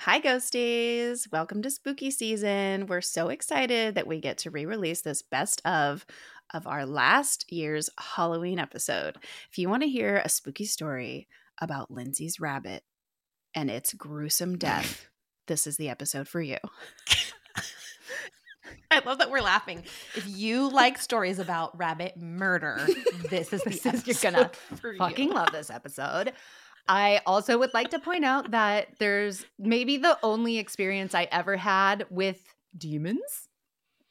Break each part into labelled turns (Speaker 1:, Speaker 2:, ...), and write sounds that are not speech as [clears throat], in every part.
Speaker 1: Hi, ghosties. Welcome to spooky season. We're so excited that we get to re release this best of of our last year's Halloween episode. If you want to hear a spooky story about Lindsay's rabbit and its gruesome death, this is the episode for you. [laughs]
Speaker 2: I love that we're laughing. If you like stories about rabbit murder, this is [laughs] the
Speaker 3: This is-
Speaker 2: episode
Speaker 3: you're gonna [laughs]
Speaker 2: for you.
Speaker 3: fucking love this episode. I also would like to point out that there's maybe the only experience I ever had with demons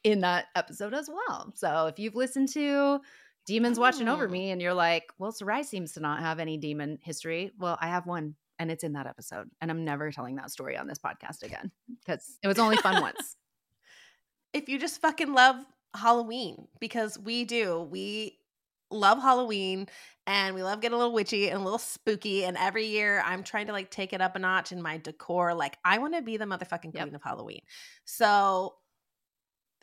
Speaker 3: in that episode as well. So if you've listened to Demons Watching Over
Speaker 2: Oh.
Speaker 3: Me and you're like, well, Sarai seems to not have any demon history, well, I have one and it's in that episode. And I'm never telling that story on this podcast again because it was only fun once. [laughs]
Speaker 2: if you just fucking love Halloween, because we do, we love Halloween and we love getting a little witchy and a little spooky. And every year I'm trying to like take it up a notch in my decor. Like I want to be the motherfucking
Speaker 3: Yep.
Speaker 2: queen of Halloween. So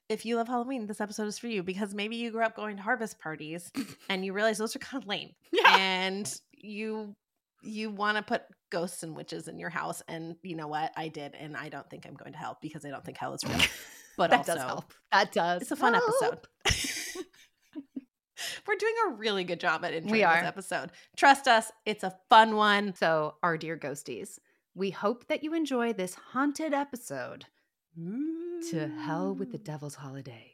Speaker 2: if you love Halloween, this episode is for you because maybe you grew up going to harvest parties [laughs] and you realize those are kind of lame.
Speaker 1: Yeah.
Speaker 2: And you you want to put ghosts and witches in your house and you know what i did and i don't think i'm going to help because i don't think hell is real [laughs] but
Speaker 3: that
Speaker 2: also
Speaker 3: does help. That does.
Speaker 2: it's a fun
Speaker 3: help.
Speaker 2: episode we're doing a really good job at enjoying this episode trust us it's a fun one
Speaker 3: So, our dear ghosties, we hope that you enjoy this haunted episode to hell with the mm. devil's holiday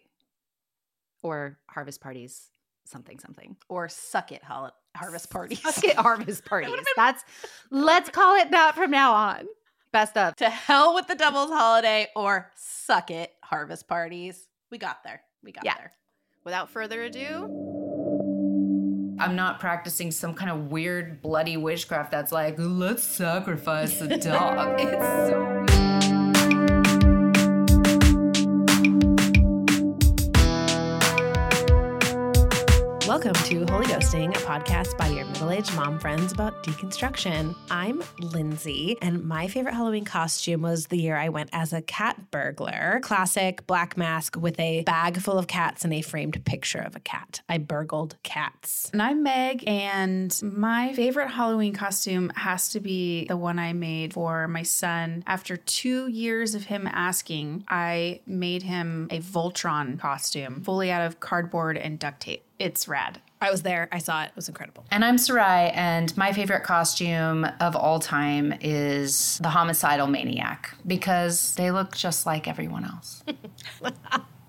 Speaker 3: or harvest parties, something, something.
Speaker 2: or suck it hol- harvest parties
Speaker 3: Suck it [laughs] harvest parties. That's let's call it that from now on. Best of.
Speaker 2: to hell with the devil's holiday or suck it harvest parties we got there we got
Speaker 3: Yeah.
Speaker 2: there
Speaker 1: Without further ado,
Speaker 4: I'm not practicing some kind of weird bloody witchcraft that's like, let's sacrifice a dog. [laughs] it's so
Speaker 2: Welcome to Holy Ghosting, a podcast by your middle aged mom friends about deconstruction. I'm Lindsay, and my favorite Halloween costume was the year I went as a cat burglar. Classic black mask with a bag full of cats and a framed picture of a cat. I burgled cats.
Speaker 5: And I'm Meg, and my favorite Halloween costume has to be the one I made for my son. After two years of him asking, I made him a Voltron costume, fully out of cardboard and duct tape. It's rad.
Speaker 2: I was there, I saw it, it was incredible.
Speaker 4: And I'm Sarai, and my favorite costume of all time is the homicidal maniac because they look just like everyone else. [laughs]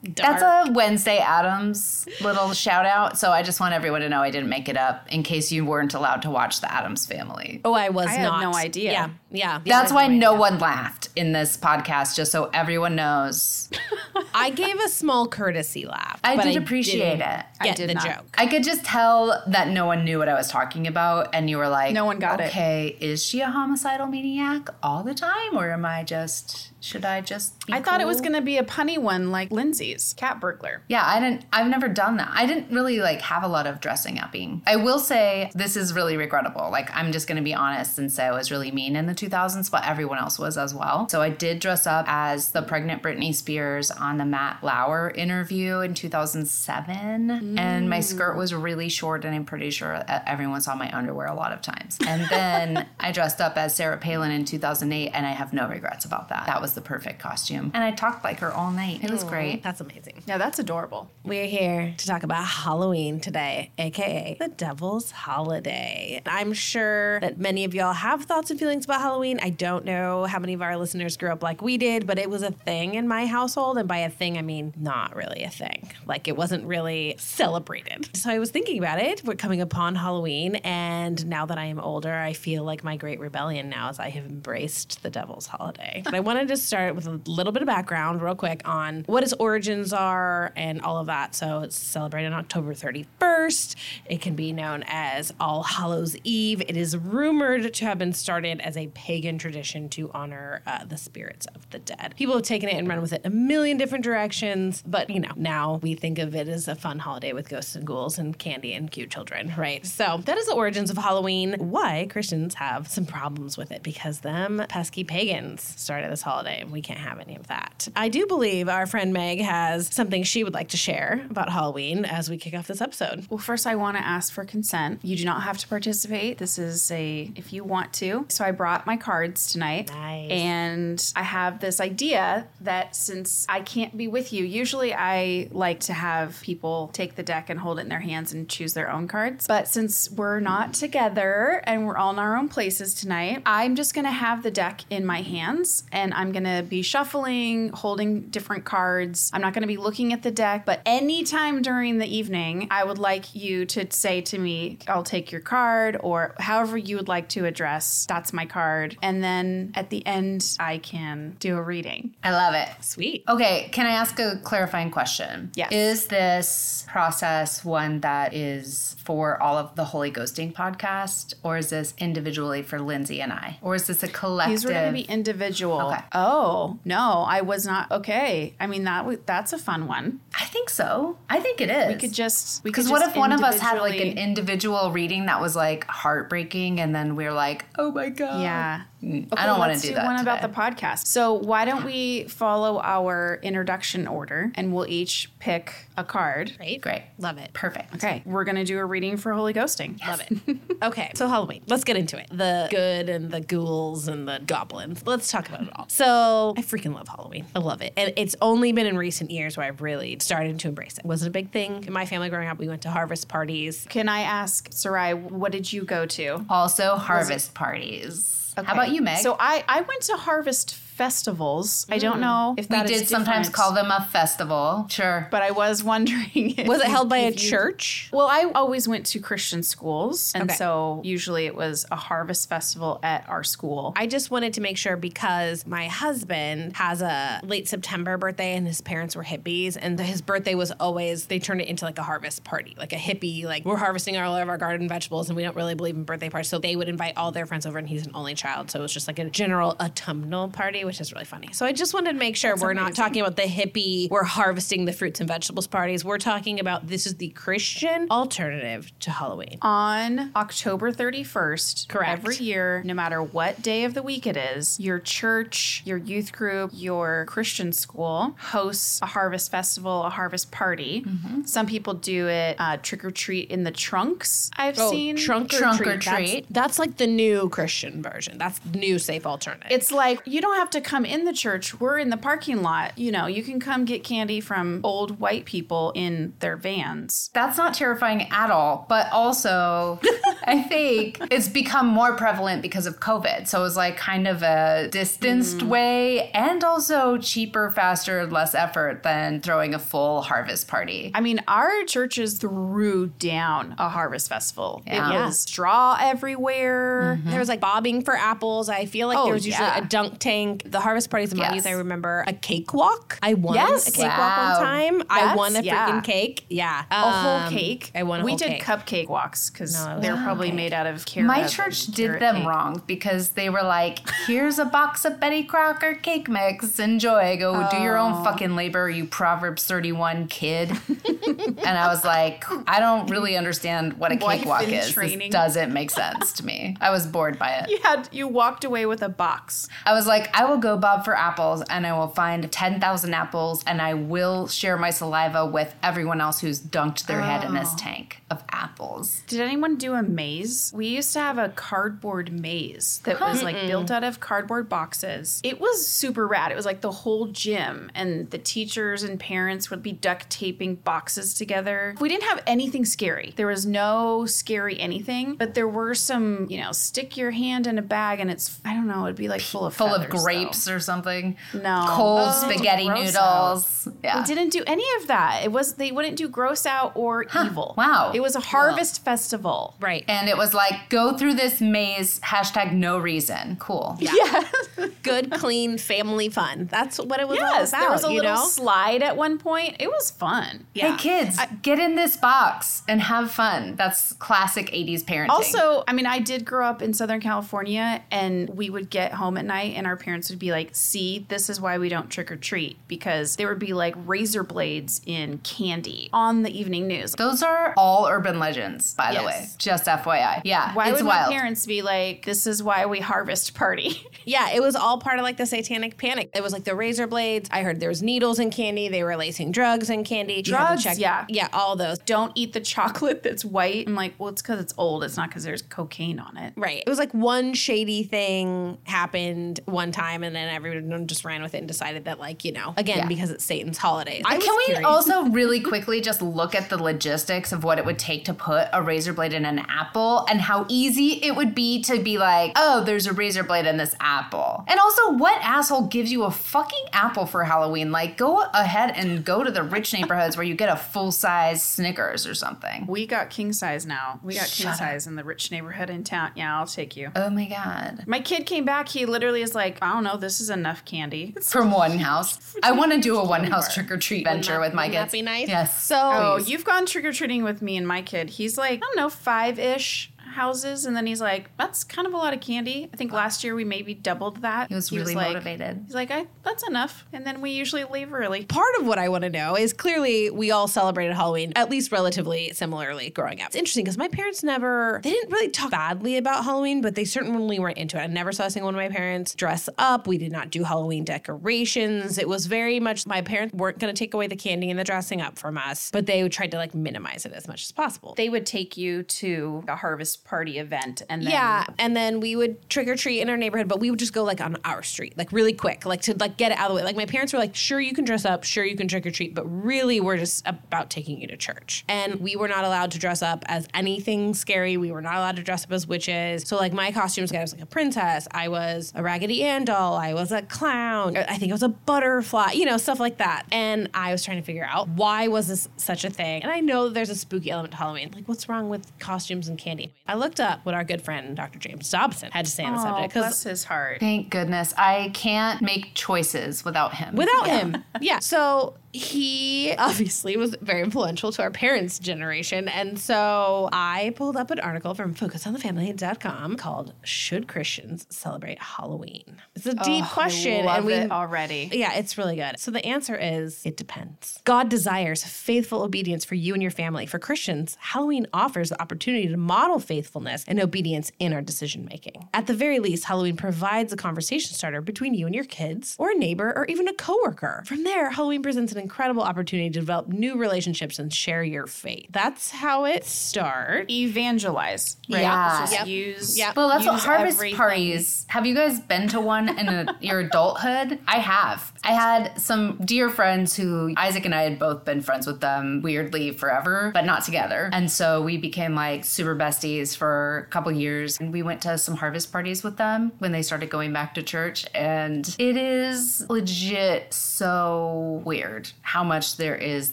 Speaker 4: That's a Wednesday Addams little shout out. So I just want everyone to know I didn't make it up in case you weren't allowed to watch the Addams family.
Speaker 2: Oh, I was
Speaker 5: I had
Speaker 2: not.
Speaker 5: no idea.
Speaker 2: Yeah, yeah.
Speaker 4: That's why no one laughed in this podcast, just so everyone knows. [laughs]
Speaker 2: I gave a small courtesy laugh.
Speaker 4: I
Speaker 2: but
Speaker 4: did appreciate
Speaker 2: didn't
Speaker 4: it.
Speaker 2: Get
Speaker 5: did
Speaker 2: the
Speaker 5: not.
Speaker 2: joke.
Speaker 4: I could just tell that no one knew what I was talking about, and you were like,
Speaker 5: No one got it.
Speaker 4: okay, is she a homicidal maniac all the time, or am I just? Should I just? Be
Speaker 5: I thought it was going to be a punny one like Lindsay's cat burglar.
Speaker 4: Yeah, I didn't. I've never done that. I didn't really like have a lot of dressing upping. I will say this is really regrettable. Like I'm just going to be honest and say I was really mean in the 2000s, but everyone else was as well. So I did dress up as the pregnant Britney Spears on the Matt Lauer interview in 2007, and my skirt was really short, and I'm pretty sure everyone saw my underwear a lot of times. And [laughs] then I dressed up as Sarah Palin in 2008, and I have no regrets about that. That was the perfect costume, and I talked like her all night. It was great.
Speaker 2: That's amazing.
Speaker 5: Yeah, that's adorable.
Speaker 2: We're here to talk about Halloween today, aka the Devil's Holiday. I'm sure that many of y'all have thoughts and feelings about Halloween. I don't know how many of our listeners grew up like we did, but it was a thing in my household. And by a thing, I mean, not really a thing. Like it wasn't really celebrated. So I was thinking about it. We're coming upon Halloween, and now that I am older, I feel like my great rebellion now is I have embraced the devil's holiday. [laughs] But I wanted to start with a little bit of background, real quick, on what its origins are and all of that. So it's celebrated on October 31st. It can be known as All Hallows Eve. It is rumored to have been started as a pagan tradition to honor uh, the spirits of the dead. People have taken it and run with it a million different directions, but you know, now we think of it as a fun holiday with ghosts and ghouls and candy and cute children, right? So that is the origins of Halloween. Why Christians have some problems with it because them pesky pagans started this holiday and we can't have any of that. I do believe our friend Meg has something she would like to share about Halloween as we kick off this episode.
Speaker 5: Well, first, I want to ask for consent. You do not have to participate. This is a if you want to. So I brought my cards tonight.
Speaker 2: Nice.
Speaker 5: And I have this idea that since I can't be with you, usually I like to have people take the deck and hold it in their hands and choose their own cards. But since we're not together and we're all in our own places tonight, I'm just going to have the deck in my hands and I'm going to be shuffling, holding different cards. I'm not going to be looking at the deck, but anytime during the evening, I would like you to say to me, I'll take your card or however you would like to address, that's my card. And then at the end, I can do a reading.
Speaker 4: I love it.
Speaker 2: Sweet.
Speaker 4: Okay, can I ask a clarifying question?
Speaker 5: Yes.
Speaker 4: Is this process one that is for all of the Holy Ghosting podcast, or is this individually for Lindsay and I? Or is this a collective?
Speaker 5: These were going to be individual.
Speaker 4: Okay.
Speaker 5: Oh, no, I was not. Okay. I mean, that w- that's a fun one.
Speaker 4: I think so. I think it is.
Speaker 5: We could just.
Speaker 4: Because what if one of us had like an individual reading that was like heartbreaking, and then we're like, oh my god.
Speaker 5: Yeah. Yeah.
Speaker 4: I don't want
Speaker 5: let's
Speaker 4: to do that.
Speaker 5: one about the podcast. So why don't we follow our introduction order and we'll each pick a card.
Speaker 2: Right?
Speaker 4: Great.
Speaker 2: Love it.
Speaker 4: Perfect.
Speaker 5: Okay, we're gonna do a reading for Holy Ghosting.
Speaker 2: Love it. [laughs] okay, so Halloween. Let's get into it. The good and the ghouls and the goblins. Let's talk about it all. So I freaking love Halloween. I love it. And it's only been in recent years where I've really started to embrace it. Wasn't a big thing in my family growing up. We went to harvest parties.
Speaker 5: Can I ask Sarai, what did you go to?
Speaker 4: Also, harvest parties. How about you, Meg?
Speaker 5: So I I went to harvest festivals. I don't hmm. know if
Speaker 4: we
Speaker 5: that is
Speaker 4: did sometimes
Speaker 5: different,
Speaker 4: call them a festival. Sure.
Speaker 5: But I was wondering, if [laughs]
Speaker 2: Was it held by a
Speaker 5: if you-
Speaker 2: church?
Speaker 5: Well, I always went to Christian schools, and
Speaker 2: Okay.
Speaker 5: so usually it was a harvest festival at our school.
Speaker 2: I just wanted to make sure because my husband has a late September birthday and his parents were hippies and his birthday was always they turned it into like a harvest party, like a hippie, like we're harvesting all of our garden vegetables and we don't really believe in birthday parties. So they would invite all their friends over and he's an only child. So it was just like a general autumnal party, which is really funny. So I just wanted to make sure we're not talking about the hippie, we're harvesting the fruits and vegetables parties. We're talking about this is the Christian alternative to Halloween.
Speaker 5: on October 31st,
Speaker 2: Correct.
Speaker 5: every year, no matter what day of the week it is, your church, your youth group, your Christian school hosts a harvest festival, a harvest party. Some people do it uh, trick or treat in the trunks. I've seen
Speaker 2: Oh, trunk or
Speaker 4: Trunk
Speaker 2: treat.
Speaker 4: or
Speaker 2: That's-
Speaker 4: treat.
Speaker 2: That's, like the new Christian version. That's new safe alternative.
Speaker 5: It's like you don't have to come in the church. We're in the parking lot. You know, you can come get candy from old white people in their vans.
Speaker 4: That's not terrifying at all. But also, [laughs] I think it's become more prevalent because of COVID. So it was like kind of a distanced mm. way and also cheaper, faster, less effort than throwing a full harvest party.
Speaker 5: I mean, our churches threw down a harvest festival.
Speaker 4: Yeah.
Speaker 5: It was straw everywhere. Mm-hmm.
Speaker 2: There was like bobbing for apples. I feel like
Speaker 5: Oh,
Speaker 2: there was usually
Speaker 5: yeah.
Speaker 2: a dunk tank. The harvest parties in my
Speaker 4: Yes.
Speaker 2: I remember a cakewalk. I won
Speaker 5: Yes.
Speaker 2: a cakewalk
Speaker 4: Wow.
Speaker 2: one time. I
Speaker 5: That's-
Speaker 2: won a freaking
Speaker 5: yeah.
Speaker 2: cake. Yeah.
Speaker 5: A whole
Speaker 2: Um,
Speaker 5: cake.
Speaker 2: I won a
Speaker 5: we
Speaker 2: whole
Speaker 5: did
Speaker 2: cake.
Speaker 5: cupcake walks because
Speaker 2: No,
Speaker 5: they're probably
Speaker 2: cake.
Speaker 5: made out of carrot.
Speaker 4: My
Speaker 5: and
Speaker 4: church did them
Speaker 5: cake.
Speaker 4: wrong because they were like, here's a box of Betty Crocker cake mix. Enjoy. Go do your own fucking labor, you Proverbs 31 kid. [laughs] and I was like, I don't really understand what a cakewalk is.
Speaker 5: training.
Speaker 4: This doesn't make sense to me. I was bored by it.
Speaker 5: You had you walked away with a box.
Speaker 4: I was like, I will go bob for apples and I will find 10,000 apples and I will share my saliva with everyone else who's dunked their head in
Speaker 5: Oh.
Speaker 4: this tank of apples.
Speaker 5: Did anyone do a maze? We used to have a cardboard maze that was like hmm. built out of cardboard boxes. It was super rad. It was like the whole gym, and the teachers and parents would be duct taping boxes together. We didn't have anything scary. There was no scary anything, but there were some, you know, stick your hand in a bag and it's, I don't know, it'd be like full of
Speaker 4: Full of
Speaker 5: feathers,
Speaker 4: grave grapes or something.
Speaker 5: No.
Speaker 4: Cold
Speaker 5: Oh,
Speaker 4: spaghetti noodles. Yeah.
Speaker 5: They didn't do any of that. It was they wouldn't do gross out or evil.
Speaker 4: Wow.
Speaker 5: It was a harvest festival.
Speaker 2: Right.
Speaker 4: and it was like, go through this maze, hashtag no reason. Cool.
Speaker 2: Yeah. [laughs] Good, clean family fun. That's what it was
Speaker 5: Yes,
Speaker 2: all about.
Speaker 5: there was a
Speaker 2: you
Speaker 5: little
Speaker 2: know?
Speaker 5: slide at one point. It was fun.
Speaker 2: Yeah.
Speaker 4: Hey kids, get in this box and have fun. That's classic 80s parenting.
Speaker 5: Also, I mean, I did grow up in Southern California, and we would get home at night, and our parents would be like, "See, this is why we don't trick or treat," because there would be like razor blades in candy on the evening news.
Speaker 4: those are all urban legends, by the way. Just FYI. Yeah.
Speaker 5: Why
Speaker 4: it's
Speaker 5: would
Speaker 4: wild.
Speaker 5: my parents be like, "This is why we harvest party"? [laughs]
Speaker 2: Yeah, it was all part of like the satanic panic. It was like the razor blades. I heard there was needles in candy. They were lacing drugs in candy. You had
Speaker 5: Drugs, yeah.
Speaker 2: Yeah, all those.
Speaker 5: don't eat the chocolate that's white. I'm like, well, it's because it's old. It's not because there's cocaine on it.
Speaker 2: Right. It was like one shady thing happened one time and then everyone just ran with it and decided that like, you know, again,
Speaker 4: Yeah.
Speaker 2: because it's Satan's holidays. I
Speaker 4: And Can we
Speaker 2: curious.
Speaker 4: also really quickly just look at the logistics of what it would take to put a razor blade in an apple and how easy it would be to be like, oh, there's a razor blade in this apple? And also, what asshole gives you a fucking apple for Halloween? Like, go ahead and go to the rich neighborhoods where you get a full size Snickers or something.
Speaker 5: We got king size now. We got king
Speaker 4: up.
Speaker 5: size in the rich neighborhood in town. Yeah, I'll take you.
Speaker 4: Oh my God.
Speaker 5: My kid came back. He literally is like, I don't know. This is enough candy. [laughs]
Speaker 4: From one house. I want to do a one house trick or treat venture with my kids.
Speaker 2: be nice?
Speaker 4: Yes.
Speaker 2: So
Speaker 5: Oh, you've gone trick or treating with me and my kid. He's like, I don't know, five ish houses. And then he's like, that's kind of a lot of candy. I think last year we maybe doubled that.
Speaker 4: He was really
Speaker 5: like-
Speaker 4: motivated.
Speaker 5: He's like, I, that's enough. And then we usually leave early.
Speaker 2: part of what I want to know is clearly we all celebrated Halloween at least relatively similarly growing up. It's interesting because my parents never, they didn't really talk badly about Halloween, but they certainly weren't into it. I never saw a single one of my parents dress up. We did not do Halloween decorations. It was very much my parents weren't going to take away the candy and the dressing up from us, but they tried to like minimize it as much as possible.
Speaker 5: They would take you to a harvest party event and then
Speaker 2: yeah, and then we would trick or treat in our neighborhood, but we would just go like on our street, like really quick, like to like get it out of the way. Like my parents were like, "Sure, you can dress up, sure you can trick or treat, but really we're just about taking you to church." And we were not allowed to dress up as anything scary. We were not allowed to dress up as witches. So like my costumes, I was like a princess, I was a Raggedy Ann doll, I was a clown, I think I was a butterfly, you know, stuff like that. And I was trying to figure out why was this such a thing? And I know there's a spooky element to Halloween. Like, what's wrong with costumes and candy? I looked up what our good friend Dr. James Dobson had to say on the
Speaker 5: Oh,
Speaker 2: subject
Speaker 5: bless his heart.
Speaker 4: Thank goodness. I can't make choices without him.
Speaker 2: without him, [laughs] yeah. So he obviously was very influential to our parents' generation. And so I pulled up an article from focusonthefamily.com called Should Christians Celebrate Halloween? It's a oh, deep question.
Speaker 5: Love
Speaker 2: and we
Speaker 5: it already.
Speaker 2: Yeah, it's really good. So the answer is it depends. God desires faithful obedience for you and your family. For Christians, Halloween offers the opportunity to model faithfulness and obedience in our decision making. At the very least, Halloween provides a conversation starter between you and your kids, or a neighbor, or even a coworker. From there, Halloween presents an incredible opportunity to develop new relationships and share your faith. That's how it starts.
Speaker 5: Evangelize. Right?
Speaker 4: Yeah.
Speaker 5: Just
Speaker 2: Yep.
Speaker 5: use.
Speaker 2: Yep.
Speaker 4: Well, that's what harvest
Speaker 5: everything.
Speaker 4: parties. Have you guys been to one in a, [laughs] your adulthood? I have. I had some dear friends who Isaac and I had both been friends with them weirdly forever, but not together. And so we became like super besties for a couple years. And we went to some harvest parties with them when they started going back to church. And it is legit so weird how much there is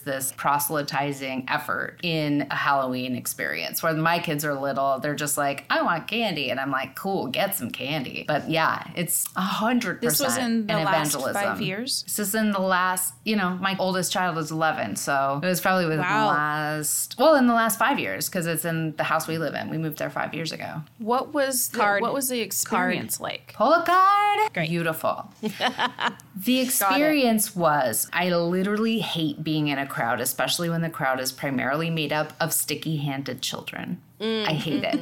Speaker 4: this proselytizing effort in a Halloween experience. Where my kids are little, they're just like, I want candy. And I'm like, cool, get some candy. But yeah, it's a hundred percent
Speaker 5: This was in the last five years.
Speaker 4: This is in the last, you know, my oldest child is 11. So it was probably within
Speaker 2: Wow.
Speaker 4: the last, well, in the last five years, because it's in the house we live in. We moved there five years ago.
Speaker 5: What was the,
Speaker 2: Card.
Speaker 5: what was the experience like?
Speaker 4: Pull a card.
Speaker 2: Great.
Speaker 4: Beautiful. [laughs] the experience was I literally hate being in a crowd, especially when the crowd is primarily made up of sticky handed children. I hate it.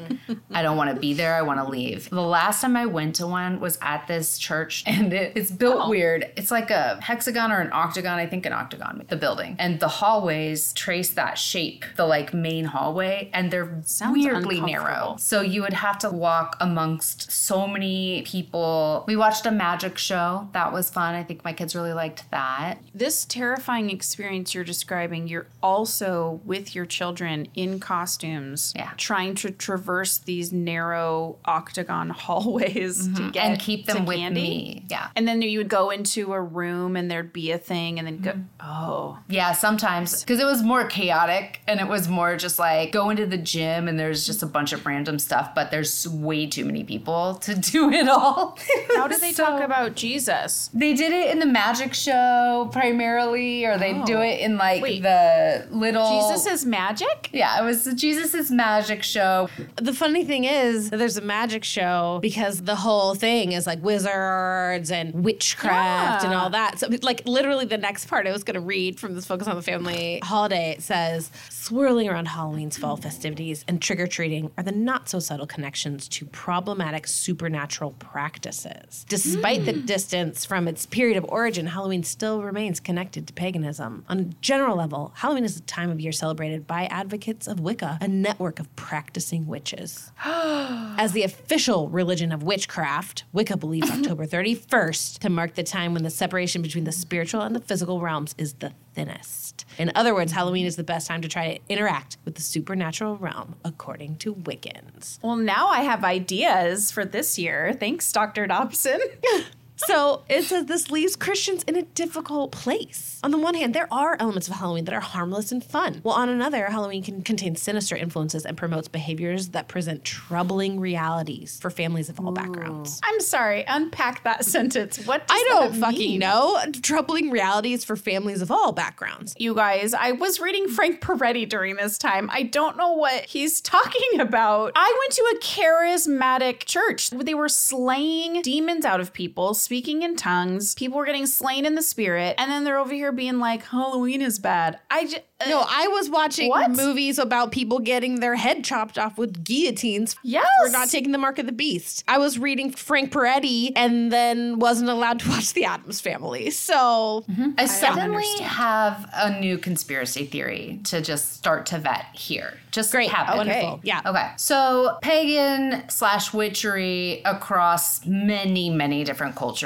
Speaker 4: I don't want to be there. I want to leave. The last time I went to one was at this church and it, it's built weird. It's like a hexagon or an octagon. I think an octagon, the building. And the hallways trace that shape, the like main hallway, and they're
Speaker 5: Sounds
Speaker 4: weirdly narrow. So you would have to walk amongst so many people. We watched a magic show. That was fun. I think my kids really liked that.
Speaker 5: This terrifying experience you're describing, you're also with your children in costumes,
Speaker 4: Yeah.
Speaker 5: trying to traverse these narrow octagon [laughs] hallways to mm-hmm. get
Speaker 4: and keep them with
Speaker 5: candy.
Speaker 4: me. Yeah.
Speaker 5: And then you would go into a room and there'd be a thing and then go, mm-hmm. oh.
Speaker 4: Yeah, sometimes because it was more chaotic and it was more just like go into the gym and there's just a bunch of random stuff, but there's way too many people to [laughs] do it all.
Speaker 5: How do they talk about Jesus?
Speaker 4: They did it in the magic show primarily, or they do
Speaker 5: Oh.
Speaker 4: it in like
Speaker 5: Wait.
Speaker 4: the little
Speaker 5: Jesus is magic?
Speaker 4: Yeah, it was Jesus' magic show.
Speaker 2: The funny thing is, there's a magic show because the whole thing is like wizards and witchcraft and all that. So, like, literally, the next part I was going to read from this Focus on the Family holiday it says, swirling around Halloween's fall festivities and trick or treating are the not so subtle connections to problematic supernatural practices. Despite the hmm. distance from its period of origin, Halloween still remains connected to paganism. On a general level, Halloween is a time of year celebrated by advocates of Wicca, a network of practicing witches. [gasps] As the official religion of witchcraft, Wicca believes [coughs] October 31st to mark the time when the separation between the spiritual and the physical realms is the thinnest. In other words, Halloween is the best time to try to interact with the supernatural realm, according to Wiccans.
Speaker 5: Well, now I have ideas for this year. Thanks, Dr. Dobson. [laughs]
Speaker 2: So it says this leaves Christians in a difficult place. On the one hand, there are elements of Halloween that are harmless and fun, while on another, Halloween can contain sinister influences and promotes behaviors that present troubling realities for families of all backgrounds.
Speaker 5: I'm sorry, unpack that [laughs] sentence. What does
Speaker 2: I don't fucking
Speaker 5: mean?
Speaker 2: know. Troubling realities for families of all backgrounds.
Speaker 5: You guys, I was reading Frank Peretti during this time. I don't know what he's [laughs] talking about. I went to a charismatic church. Where they were slaying demons out of people, speaking in tongues. People were getting slain in the spirit. And then they're over here being like, Halloween is bad. I just.
Speaker 2: Uh, no, I was watching
Speaker 5: What?
Speaker 2: movies about people getting their head chopped off with guillotines
Speaker 5: Yes.
Speaker 2: for not taking the mark of the beast. I was reading Frank Peretti and then wasn't allowed to watch The Addams Family. So mm-hmm.
Speaker 4: I suddenly
Speaker 5: understand.
Speaker 4: have a new conspiracy theory to just start to vet here. Just
Speaker 2: great,
Speaker 4: have it.
Speaker 2: wonderful, yeah.
Speaker 4: Okay. So pagan slash witchery across many, many different cultures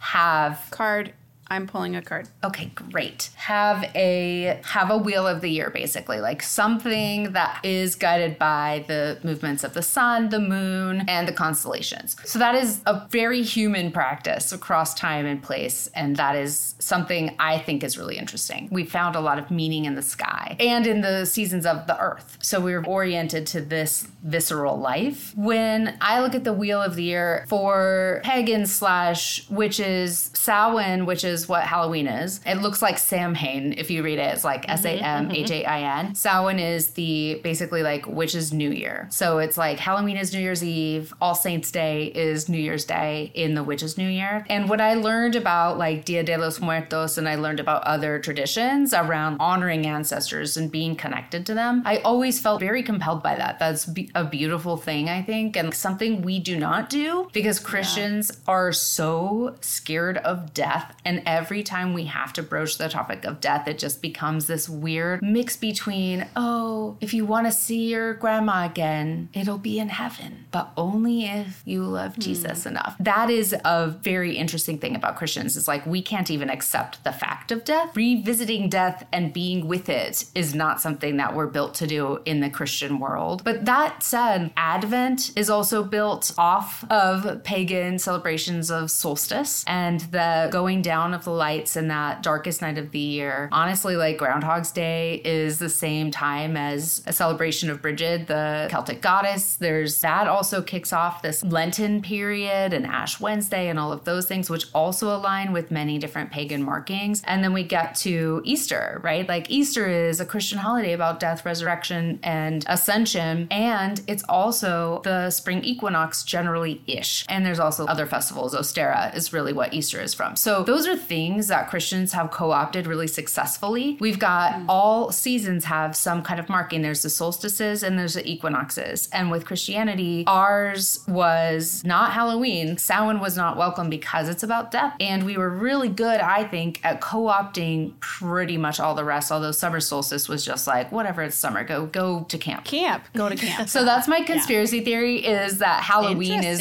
Speaker 4: have
Speaker 5: Card. I'm pulling a card.
Speaker 4: Okay, great. Have a have a wheel of the year basically, like something that is guided by the movements of the sun, the moon, and the constellations. So that is a very human practice across time and place, and that is something I think is really interesting. We found a lot of meaning in the sky and in the seasons of the earth. So we're oriented to this visceral life. When I look at the wheel of the year for pagan slash witches, Samhain, which is what Halloween is, it looks like Samhain if you read it. It's like S A mm-hmm, M mm-hmm. H A I N. Samhain is the basically like witches' New Year. So it's like Halloween is New Year's Eve, All Saints Day is New Year's Day in the witches' New Year. And what I learned about like Dia de los Muertos and I learned about other traditions around honoring ancestors and being connected to them, I always felt very compelled by that. That's a beautiful thing, I think, and something we do not do because Christians are so scared of death. And every time we have to broach the topic of death, it just becomes this weird mix between, oh, if you want to see your grandma again, it'll be in heaven, but only if you love hmm. Jesus enough. That is a very interesting thing about Christians. Is like we can't even accept the fact of death. Revisiting death and being with it is not something that we're built to do in the Christian world. But that said, Advent is also built off of pagan celebrations of solstice and the going down of the lights in that darkest night of the year. Honestly, like Groundhog's Day is the same time as a celebration of Bridget, the Celtic goddess. There's that also kicks off this Lenten period and Ash Wednesday and all of those things, which also align with many different pagan markings. And then we get to Easter, right? Like Easter is a Christian holiday about death, resurrection, and ascension. And it's also the spring equinox generally ish. And there's also other festivals. Ostara is really what Easter is from. So those are things that Christians have co opted really successfully. We've got mm. all seasons have some kind of marking. There's the solstices and there's the equinoxes. And with Christianity, ours was not Halloween. Samhain was not welcome because it's about death. And we were really good, I think, at co opting pretty much all the rest, although summer solstice was just like, whatever, it's summer, go go to camp.
Speaker 5: Camp. Go to [laughs] camp.
Speaker 4: So that's my conspiracy theory is that Halloween is.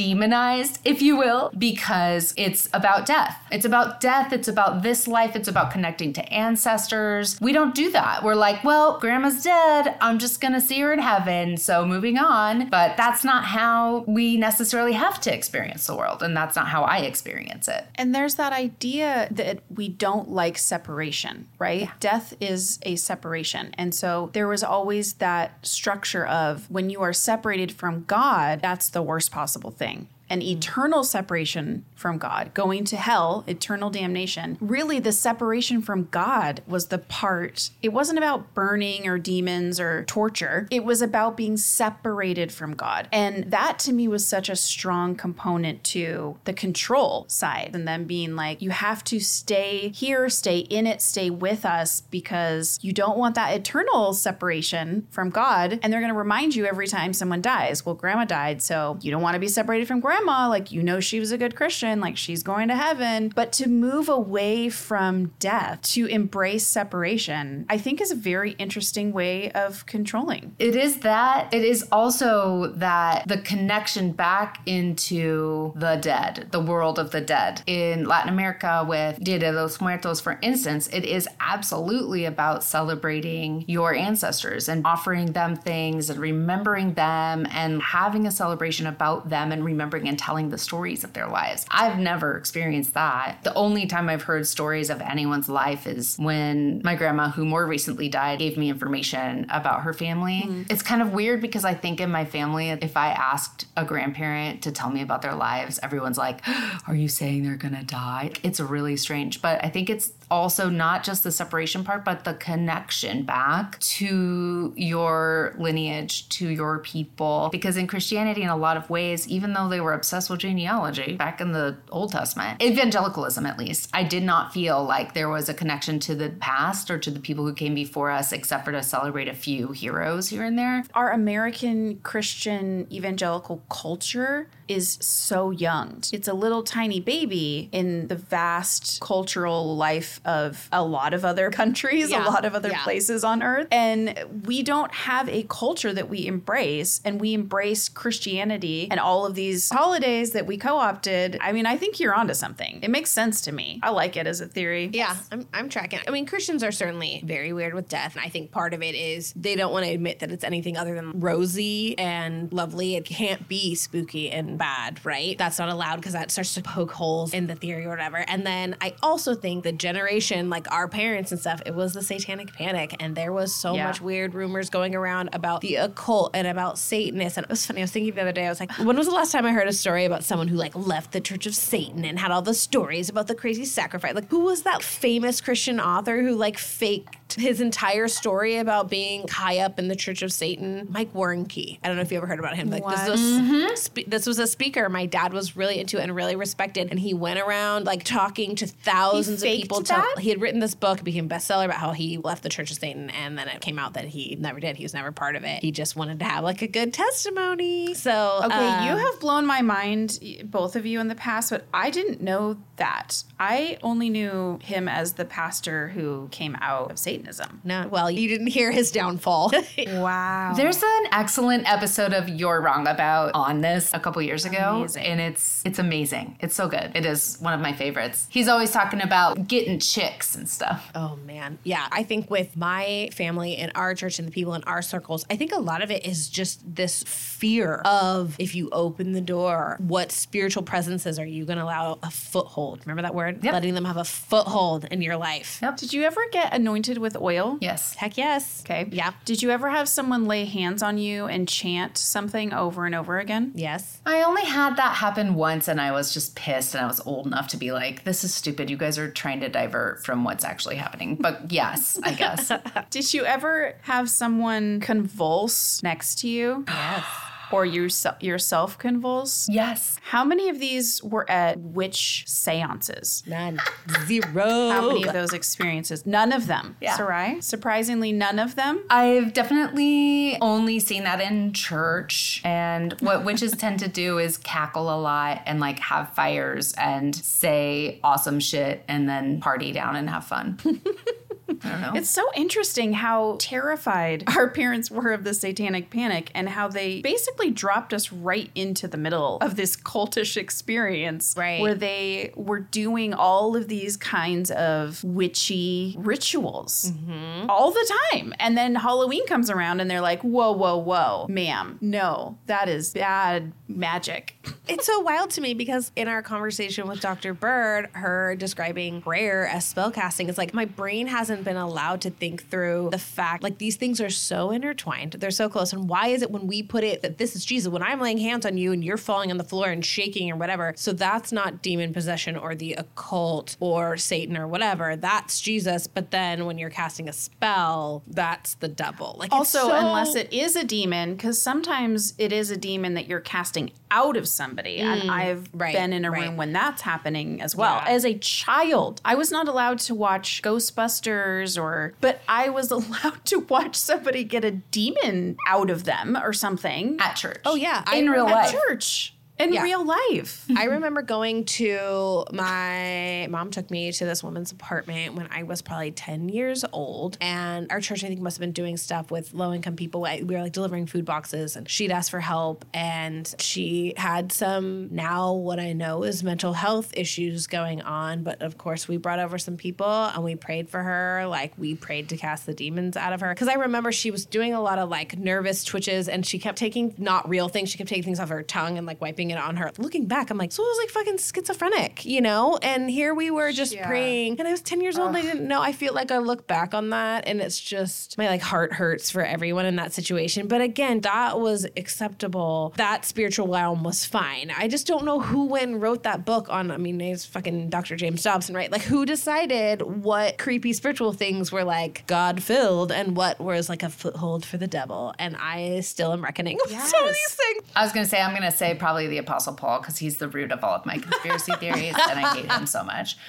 Speaker 4: Demonized, if you will, because it's about death. It's about death. It's about this life. It's about connecting to ancestors. We don't do that. We're like, well, grandma's dead. I'm just going to see her in heaven. So moving on. But that's not how we necessarily have to experience the world. And that's not how I experience it.
Speaker 5: And there's that idea that we don't like separation, right? Death is a separation. And so there was always that structure of when you are separated from God, that's the worst possible thing thing. An mm. eternal separation from God, going to hell, eternal damnation. Really, the separation from God was the part. It wasn't about burning or demons or torture. It was about being separated from God. And that to me was such a strong component to the control side. And them being like, you have to stay here, stay in it, stay with us because you don't want that eternal separation from God. And they're going to remind you every time someone dies. Well, grandma died, so you don't want to be separated from grandma. Like, you know, she was a good Christian, like, she's going to heaven. But to move away from death, to embrace separation, I think is a very interesting way of controlling.
Speaker 4: It is that. It is also that the connection back into the dead, the world of the dead. In Latin America, with Dia de los Muertos, for instance, it is absolutely about celebrating your ancestors and offering them things and remembering them and having a celebration about them and remembering and telling the stories of their lives. I've never experienced that. The only time I've heard stories of anyone's life is when my grandma, who more recently died, gave me information about her family. Mm-hmm. It's kind of weird because I think in my family, if I asked a grandparent to tell me about their lives, everyone's like, [gasps] Are you saying they're gonna die? It's really strange. But I think it's also not just the separation part, but the connection back to your lineage, to your people. Because in Christianity, in a lot of ways, even though they were obsessed with genealogy back in the Old Testament, evangelicalism at least, I did not feel like there was a connection to the past or to the people who came before us, except for to celebrate a few heroes here and there.
Speaker 5: Our American Christian evangelical culture is so young. It's a little tiny baby in the vast cultural life of a lot of other [laughs] countries,
Speaker 3: Yeah.
Speaker 5: a lot of other
Speaker 3: Yeah.
Speaker 5: places on earth. And we don't have a culture that we embrace. And we embrace Christianity and all of these holidays that we co opted. I mean, I think you're onto something. It makes sense to me. I like it as a theory.
Speaker 2: Yeah, I'm, I'm tracking. I mean, Christians are certainly very weird with death. And I think part of it is they don't want to admit that it's anything other than rosy and lovely. It can't be spooky and bad, right? That's not allowed because that starts to poke holes in the theory or whatever. And then I also think the generation, like our parents and stuff, it was the satanic panic. And there was so
Speaker 5: Yeah.
Speaker 2: much weird rumors going around about the occult and about Satanists. And it was funny. I was thinking the other day, I was like, when was the last time I heard a story about someone who like left the Church of Satan and had all the stories about the crazy sacrifice? Like, who was that famous Christian author who like faked his entire story about being high up in the Church of Satan? Mike Warnke. I don't know if you ever heard about him. Like, this was spe- this was a speaker my dad was really into and really respected, and he went around like talking to thousands of people.
Speaker 5: that?
Speaker 2: he had written this book, it became a bestseller about how he left the Church of Satan, and then it came out that he never did. He was never part of it. He just wanted to have like a good testimony. So
Speaker 5: Okay, you
Speaker 2: um,
Speaker 5: have blown my mind, both of you, in the past, but I didn't know that. I only knew him as the pastor who came out of Satanism.
Speaker 2: no. Well, you didn't hear his downfall. [laughs]
Speaker 5: Wow.
Speaker 4: There's an excellent episode of You're Wrong About on this a couple years ago,
Speaker 5: Amazing.
Speaker 4: and it's it's amazing. It's so good. It is one of my favorites. He's always talking about getting chicks and stuff.
Speaker 2: Oh man. Yeah. I think with my family and our church and the people in our circles, I think a lot of it is just this fear of if you open the door, what spiritual presences are you going to allow a foothold? Remember that word?
Speaker 4: Yep.
Speaker 2: Letting them have a foothold in your life.
Speaker 4: Yep.
Speaker 5: Did you ever get anointed with oil?
Speaker 4: Yes.
Speaker 2: Heck yes.
Speaker 5: Okay.
Speaker 2: Yeah.
Speaker 5: Did you ever have someone lay hands on you and chant something over and over again?
Speaker 2: Yes.
Speaker 4: I only had that happen once and I was just pissed and I was old enough to be like, this is stupid. You guys are trying to divert from what's actually happening. But yes, I guess. [laughs]
Speaker 5: Did you ever have someone convulse next to you? [gasps]
Speaker 2: Yes.
Speaker 5: Or you yourself convulse?
Speaker 4: yes.
Speaker 5: How many of these were at which seances?
Speaker 2: None. Zero.
Speaker 5: How many of those experiences? None of them.
Speaker 4: Yeah.
Speaker 5: Sarai? Surprisingly, none of them.
Speaker 4: I've definitely only seen that in church. And what [laughs] witches tend to do is cackle a lot and like have fires and say awesome shit and then party down and have fun. [laughs] I don't know.
Speaker 5: It's so interesting how terrified our parents were of the satanic panic and how they basically dropped us right into the middle of this cultish experience.
Speaker 2: Right.
Speaker 5: Where they were doing all of these kinds of witchy rituals mm-hmm. all the time. And then Halloween comes around and they're like, whoa, whoa, whoa, ma'am, no, that is bad magic.
Speaker 2: It's so wild to me because in our conversation with Dr. Bird, her describing prayer as spellcasting, it's like my brain hasn't been allowed to think through the fact like these things are so intertwined. They're so close. And why is it when we put it that this is Jesus, when I'm laying hands on you and you're falling on the floor and shaking or whatever? So that's not demon possession or the occult or Satan or whatever. That's Jesus. But then when you're casting a spell, that's the devil. Like it's
Speaker 5: Also,
Speaker 2: so-
Speaker 5: unless it is a demon, because sometimes it is a demon that you're casting out of somebody. and mm, I've
Speaker 2: right,
Speaker 5: been in a
Speaker 2: right.
Speaker 5: room when that's happening as well.
Speaker 2: Yeah.
Speaker 5: As a child, I was not allowed to watch Ghostbusters or, but I was [laughs] allowed to watch somebody get a demon out of them or something
Speaker 4: At church.
Speaker 2: Oh yeah,
Speaker 4: In
Speaker 2: I
Speaker 4: real life.
Speaker 5: church in
Speaker 2: Yeah.
Speaker 5: real life. [laughs]
Speaker 2: I remember going to my mom took me to this woman's apartment when I was probably 10 years old. And our church, I think, must have been doing stuff with low income people. We were like delivering food boxes and she'd ask for help. And she had some now what I know is mental health issues going on. But of course, we brought over some people and we prayed for her. Like we prayed to cast the demons out of her. Cause I remember she was doing a lot of like nervous twitches and she kept taking not real things. She kept taking things off her tongue and like wiping it on her. Looking back, I'm like, so it was like fucking schizophrenic, you know? And here we were just praying. And I was 10 years old and I didn't know. I feel like I look back on that and it's just my like heart hurts for everyone in that situation. But again, that was acceptable. That spiritual realm was fine. I just don't know who when wrote that book on, I mean, it's fucking Dr. James Dobson, right? Like who decided what creepy spiritual things were like God filled and what was like a foothold for the devil? And I still am reckoning with some of these things.
Speaker 4: I was going to say, I'm going to say probably the Apostle Paul because he's the root of all of my conspiracy theories and I hate him so much. [laughs]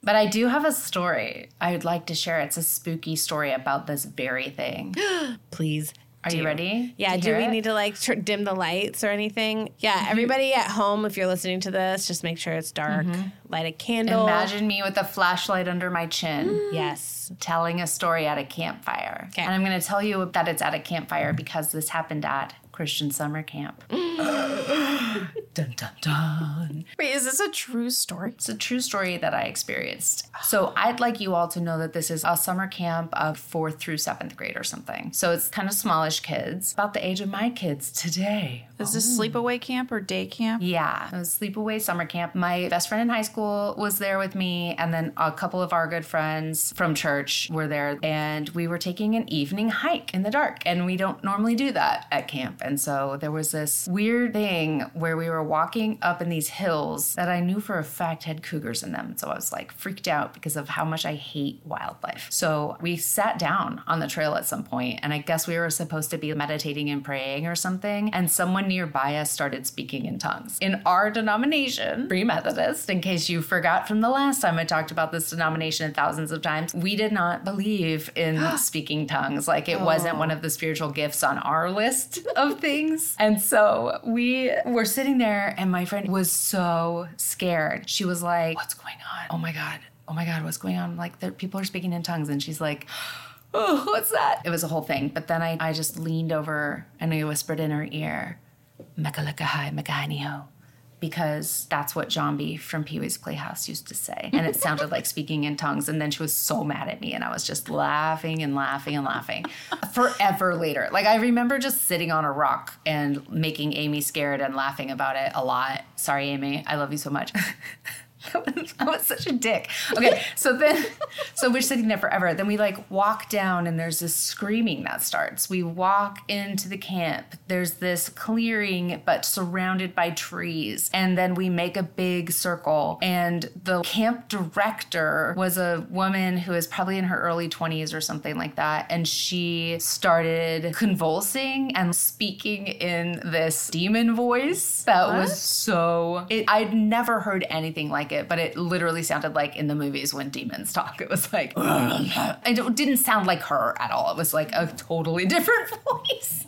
Speaker 4: But I do have a story I would like to share. It's a spooky story about this very thing. [gasps]
Speaker 2: Please.
Speaker 4: Are you ready?
Speaker 2: Yeah, do we
Speaker 4: it?
Speaker 2: need to like tr- dim the lights or anything? Yeah, mm-hmm. everybody at home, if you're listening to this, just make sure it's dark. Mm-hmm. Light a candle.
Speaker 4: Imagine me with a flashlight under my chin. [gasps]
Speaker 2: Yes.
Speaker 4: telling a story at a campfire.
Speaker 2: Okay.
Speaker 4: And I'm going to tell you that it's at a campfire because this happened at Christian summer camp. [gasps] [gasps] dun dun dun.
Speaker 5: Wait, is this a true story?
Speaker 4: It's a true story that I experienced. So I'd like you all to know that this is a summer camp of fourth through seventh grade or something. So it's kind of smallish kids, about the age of my kids today.
Speaker 5: Is this sleepaway camp or day camp?
Speaker 4: Yeah, it was sleepaway summer camp. My best friend in high school was there with me, and then a couple of our good friends from church were there, and we were taking an evening hike in the dark. And we don't normally do that at camp. And so there was this weird thing where we were walking up in these hills that I knew for a fact had cougars in them. So I was like freaked out because of how much I hate wildlife. So we sat down on the trail at some point, and I guess we were supposed to be meditating and praying or something. And someone nearby us started speaking in tongues. In our denomination, Free Methodist, in case you forgot from the last time I talked about this denomination thousands of times, we did not believe in [gasps] speaking tongues. Like it wasn't oh. one of the spiritual gifts on our list of things. And so we were sitting there, and my friend was so scared. She was like, What's going on? Oh my God. Oh my God, what's going on? Like, there, people are speaking in tongues. And she's like, Oh, what's that? It was a whole thing. But then I, I just leaned over and I whispered in her ear, Mekalakahai Meganio. Because that's what B from Pee Wee's Playhouse used to say. And it sounded like speaking in tongues. And then she was so mad at me. And I was just laughing and laughing and laughing [laughs] forever later. Like, I remember just sitting on a rock and making Amy scared and laughing about it a lot. Sorry, Amy. I love you so much. [laughs] [laughs] I was such a dick. Okay, so then, so we're sitting there forever. Then we like walk down, and there's this screaming that starts. We walk into the camp. There's this clearing, but surrounded by trees. And then we make a big circle. And the camp director was a woman who was probably in her early 20s or something like that. And she started convulsing and speaking in this demon voice that was so. It, I'd never heard anything like it, but it literally sounded like in the movies when demons talk. It was like, [laughs] it didn't sound like her at all. It was like a totally [laughs] different voice.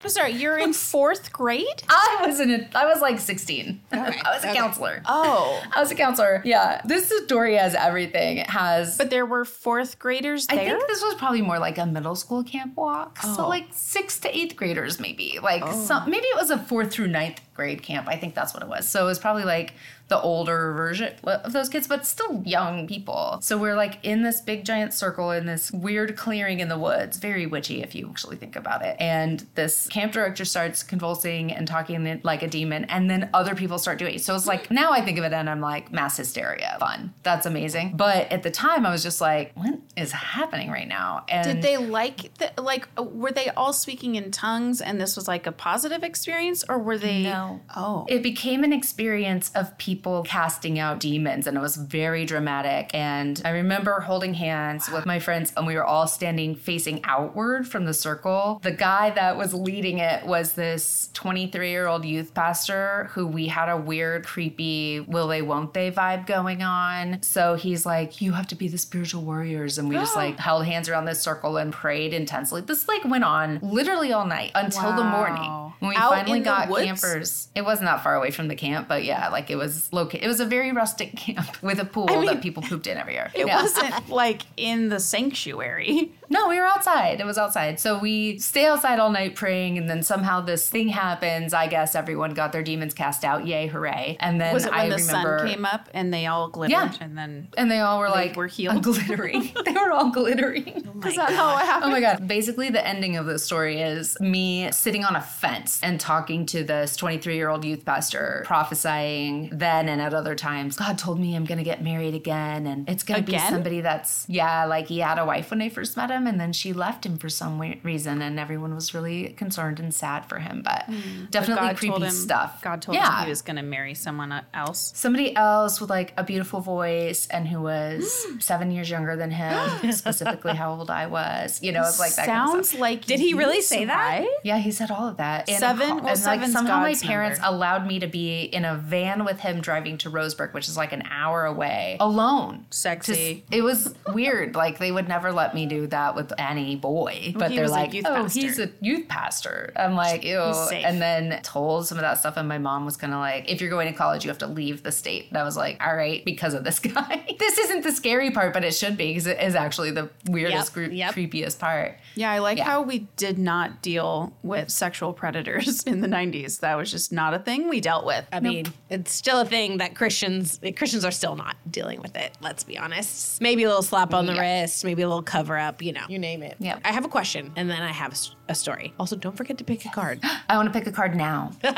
Speaker 5: I'm sorry, you're in [laughs] fourth grade?
Speaker 4: I was in a, I was like 16. I was a counselor.
Speaker 5: Oh. [laughs]
Speaker 4: I was a counselor. Yeah. This story has everything. It has
Speaker 5: But there were fourth graders there?
Speaker 4: I think this was probably more like a middle school camp walk. So oh. like sixth to eighth graders maybe. Like oh. some maybe it was a fourth through ninth grade camp. I think that's what it was. So it was probably like the older version of those kids, but still young people. So we're like in this big giant circle in this weird clearing in the woods, very witchy if you actually think about it. And this camp director starts convulsing and talking like a demon, and then other people start doing it. So it's like now I think of it and I'm like mass hysteria, fun. That's amazing. But at the time I was just like, what is happening right now? And
Speaker 5: Did they like the, like were they all speaking in tongues and this was like a positive experience or were they
Speaker 4: No.
Speaker 5: Oh.
Speaker 4: It became an experience of people casting out demons, and it was very dramatic. And I remember holding hands with my friends, and we were all standing facing outward from the circle. The guy that was leading it was this 23 year old youth pastor who we had a weird, creepy, will they, won't they vibe going on. So he's like, You have to be the spiritual warriors. And we just [gasps] like held hands around this circle and prayed intensely. This like went on literally all night until the morning when we
Speaker 5: Out
Speaker 4: finally got campers. It wasn't that far away from the camp, but yeah, like it was located. It was a very rustic camp [laughs] with a pool
Speaker 5: mean,
Speaker 4: that people pooped in every year.
Speaker 5: It
Speaker 4: Yeah.
Speaker 5: wasn't [laughs] like in the sanctuary.
Speaker 4: No, we were outside. It was outside. So we stay outside all night praying, and then somehow this thing happens. I guess everyone got their demons cast out. Yay, hooray! And then
Speaker 5: Was it when
Speaker 4: I
Speaker 5: the
Speaker 4: remember,
Speaker 5: sun came up and they all glittered
Speaker 4: Yeah.
Speaker 5: and then
Speaker 4: and they all were like
Speaker 5: were [laughs] healed?
Speaker 4: glittering. [laughs] they were all glittering.
Speaker 5: Oh is that how it happened?
Speaker 4: Oh my god. Basically the ending of the story is me sitting on a fence and talking to this 23-year-old youth pastor prophesying then and at other times. God told me I'm going to get married again and it's going to be somebody that's yeah, like he had a wife when I first met him and then she left him for some reason and everyone was really concerned and sad for him, but mm. definitely
Speaker 5: God
Speaker 4: creepy
Speaker 5: him
Speaker 4: stuff.
Speaker 5: God told
Speaker 4: yeah.
Speaker 5: him he was going to marry someone else.
Speaker 4: Somebody else with like a beautiful voice and who was mm. seven years younger than him, [gasps] specifically how old I was. You know, it's like that kind of
Speaker 5: Sounds
Speaker 4: stuff.
Speaker 5: like
Speaker 2: Did he really say that?
Speaker 4: Yeah, he said all of that. And
Speaker 5: Seven?
Speaker 4: ho-
Speaker 5: Well,
Speaker 4: and like somehow my parents
Speaker 5: number.
Speaker 4: allowed me to be in a van with him driving to Roseburg, which is like an hour away, alone.
Speaker 5: Sexy.
Speaker 4: Just- it was weird. Like they would never let me do that with any boy, but
Speaker 5: he
Speaker 4: they're like,
Speaker 5: youth
Speaker 4: "Oh,
Speaker 5: pastor."
Speaker 4: he's a youth pastor." I'm like, "Ew,"
Speaker 5: safe.
Speaker 4: and then told some of that stuff, and my mom was kind of like, "If you're going to college, you have to leave the state." And I was like, "All right," because of this [laughs] guy. this isn't the scary part, but it should be because it is actually the weirdest,
Speaker 2: Yep,
Speaker 4: gr-
Speaker 2: yep.
Speaker 4: creepiest part.
Speaker 5: Yeah, I like
Speaker 4: Yeah.
Speaker 5: how we did not deal with sexual predators [laughs] in the 90s. That was just not a thing we dealt with.
Speaker 2: I mean, it's still a thing that Christians Christians are still not dealing with it. Let's be honest. Maybe a little slap on the
Speaker 4: Yeah.
Speaker 2: wrist, maybe a little cover up. You know, you name it.
Speaker 4: Yeah.
Speaker 2: I have a question, and then I have a story. Also, don't forget to pick a card. [gasps]
Speaker 4: I want to pick a card now. [laughs]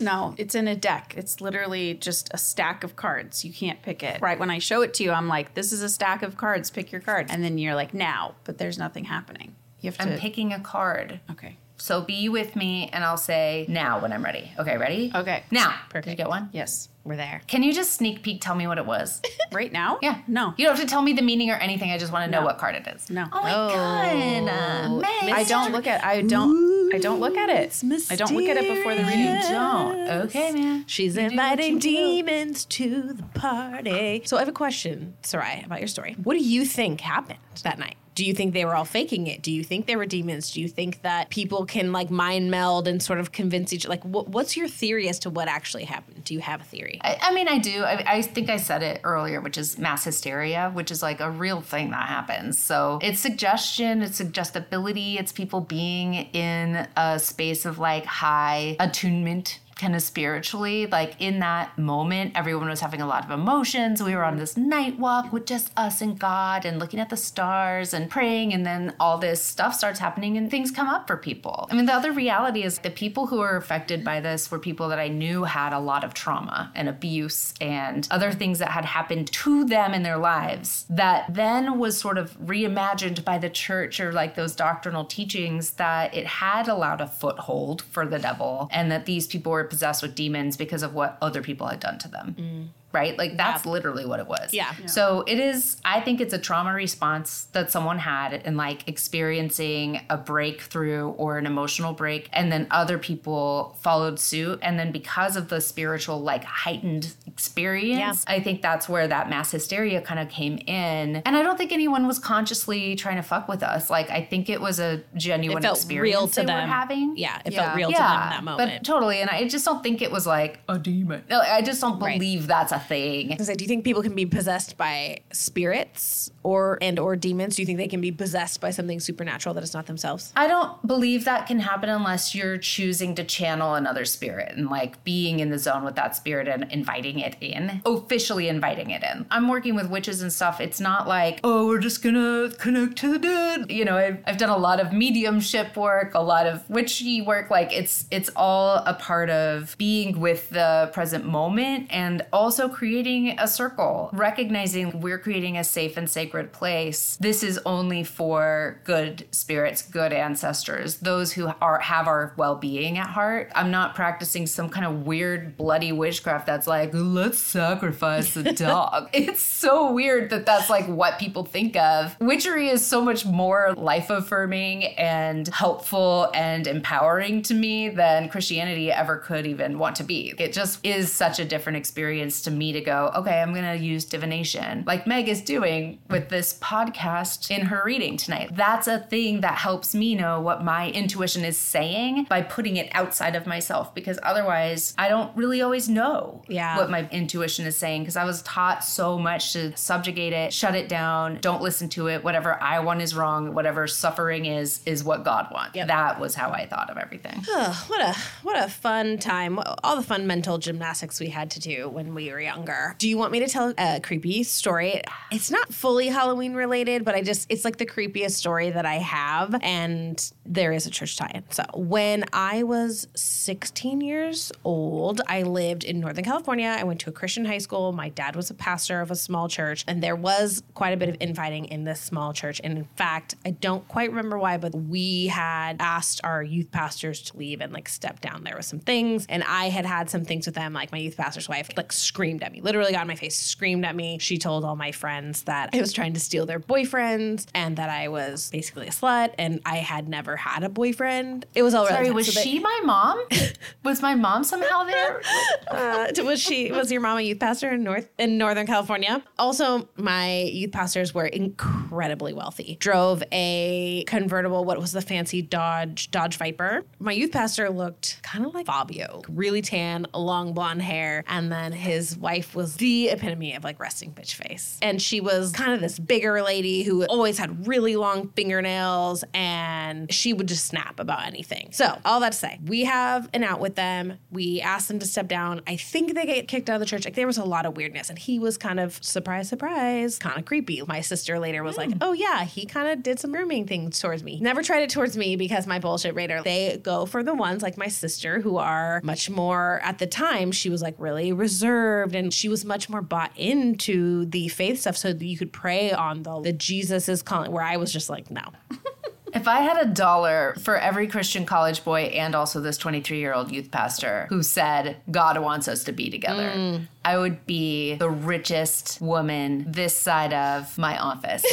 Speaker 5: No, it's in a deck. It's literally just a stack of cards. You can't pick it. Right when I show it to you, I'm like, this is a stack of cards. Pick your card. And then you're like, now, but there's nothing happening. You have to.
Speaker 4: I'm picking a card.
Speaker 5: okay.
Speaker 4: So be with me and I'll say now when I'm ready. Okay, ready?
Speaker 5: Okay.
Speaker 4: Now.
Speaker 2: Perfect.
Speaker 4: Did you get one?
Speaker 5: Yes.
Speaker 2: We're there.
Speaker 4: Can you just sneak peek tell me what it was? [laughs]
Speaker 5: Right now?
Speaker 4: Yeah.
Speaker 5: No.
Speaker 4: You don't have to tell me the meaning or anything. I just want to know
Speaker 5: No.
Speaker 4: what card it is.
Speaker 5: No.
Speaker 4: Oh my god. Uh,
Speaker 5: I don't look at. I don't. I don't look at it. I don't look at it before the
Speaker 4: You
Speaker 5: reading.
Speaker 4: don't. Okay, man.
Speaker 2: She's inviting demons to the party. So I have a question, Sarai, about your story. What do you think happened that night? Do you think they were all faking it? Do you think they were demons? Do you think that people can like mind meld and sort of convince each like what, what's your theory as to what actually happened? Do you have a theory?
Speaker 4: I, I mean, I do. I, I think I said it earlier, which is mass hysteria, which is like a real thing that happens. So it's suggestion, it's suggestibility, it's people being in a space of like high attunement kind of spiritually. Like in that moment, everyone was having a lot of emotions. We were on this night walk with just us and God and looking at the stars and praying. And then all this stuff starts happening and things come up for people. I mean, the other reality is the people who were affected by this were people that I knew had a lot of trauma and abuse and other things that had happened to them in their lives that then was sort of reimagined by the church or like those doctrinal teachings that it had allowed a foothold for the devil and that these people were possessed with demons because of what other people had done to them mm. Right? Like that's literally what it was.
Speaker 2: Yeah.
Speaker 4: So it is, I think it's a trauma response that someone had and like experiencing a breakthrough or an emotional break. And then other people followed suit. And then because of the spiritual, like heightened experience, I think that's where that mass hysteria kind of came in. And I don't think anyone was consciously trying to fuck with us. Like I think it was a genuine
Speaker 2: It felt
Speaker 4: experience
Speaker 2: real to
Speaker 4: they
Speaker 2: them.
Speaker 4: were having.
Speaker 2: Yeah, it
Speaker 1: Yeah.
Speaker 2: felt real to them in that moment.
Speaker 4: But totally. And I just don't think it was like a demon. No, I just don't
Speaker 2: Right.
Speaker 4: believe that's a thing.
Speaker 2: I like, do you think people can be possessed by spirits or and or demons? Do you think they can be possessed by something supernatural that is not themselves?
Speaker 4: I don't believe that can happen unless you're choosing to channel another spirit and like being in the zone with that spirit and inviting it in, officially inviting it in. I'm working with witches and stuff. It's not like, oh, we're just gonna connect to the dead. You know, I've, I've done a lot of mediumship work, a lot of witchy work. Like it's it's all a part of being with the present moment and also creating a circle, recognizing we're creating a safe and sacred place. This is only for good spirits, good ancestors, those who are have our well-being at heart. I'm not practicing some kind of weird bloody witchcraft that's like, let's sacrifice the [laughs] dog. it's so weird that that's like what people think of. Witchery is so much more life-affirming and helpful and empowering to me than Christianity ever could even want to be. It just is such a different experience to me to go, okay, I'm going to use divination like Meg is doing with this podcast in her reading tonight. That's a thing that helps me know what my intuition is saying by putting it outside of myself because otherwise I don't really always know
Speaker 2: Yeah.
Speaker 4: what my intuition is saying because I was taught so much to subjugate it, shut it down, don't listen to it. Whatever I want is wrong. Whatever suffering is is what God wants.
Speaker 2: Yep.
Speaker 4: That was how I thought of everything.
Speaker 2: What a what a fun time! All the fun mental gymnastics we had to do when we were younger. Do you want me to tell a creepy story? It's not fully Halloween related, but I just it's like the creepiest story that I have, and there is a church tie-in. So when I was 16 years old, I lived in Northern California. I went to a Christian high school. My dad was a pastor of a small church, and there was quite a bit of infighting in this small church. And in fact, I don't quite remember why, but we had asked our youth pastors to leave and like step down. There was some things, and I had had some things with them. Like my youth pastor's wife, like screamed at me, literally got in my face, screamed at me. She told all my friends that I was trying to steal their boyfriends and that I was basically a slut, and I had never had a boyfriend. It was all
Speaker 4: Sorry, was
Speaker 2: So they-
Speaker 4: she my mom? [laughs] was my mom somehow there? [laughs]
Speaker 2: uh, was she was your mom a youth pastor in North in Northern California? Also, my youth pastors were incredibly wealthy. Drove a convertible, what was the fancy Dodge Dodge Viper. My youth pastor looked kind of like Fabio, really tan, long blonde hair, and then his wife was the epitome of like resting bitch face. And she was kind of this bigger lady who always had really long fingernails, and she would just snap about anything. So all that to say, we have an out with them. We asked them to step down. I think they get kicked out of the church. Like there was a lot of weirdness, and he was kind of surprise, surprise, kind of creepy. My sister later was like, hmm. "Oh yeah, he kind of did some grooming things towards me." Never tried it towards me because my bullshit radar. They go for the ones like my sister who are much more. At the time, she was like really reserved, and she was much more bought into the faith stuff, so that you could pray on the the Jesus is calling. Where I was just like, no. [laughs]
Speaker 4: If I had a dollar for every Christian college boy and also this 23 year old youth pastor who said, God wants us to be together, mm. I would be the richest woman this side of my office.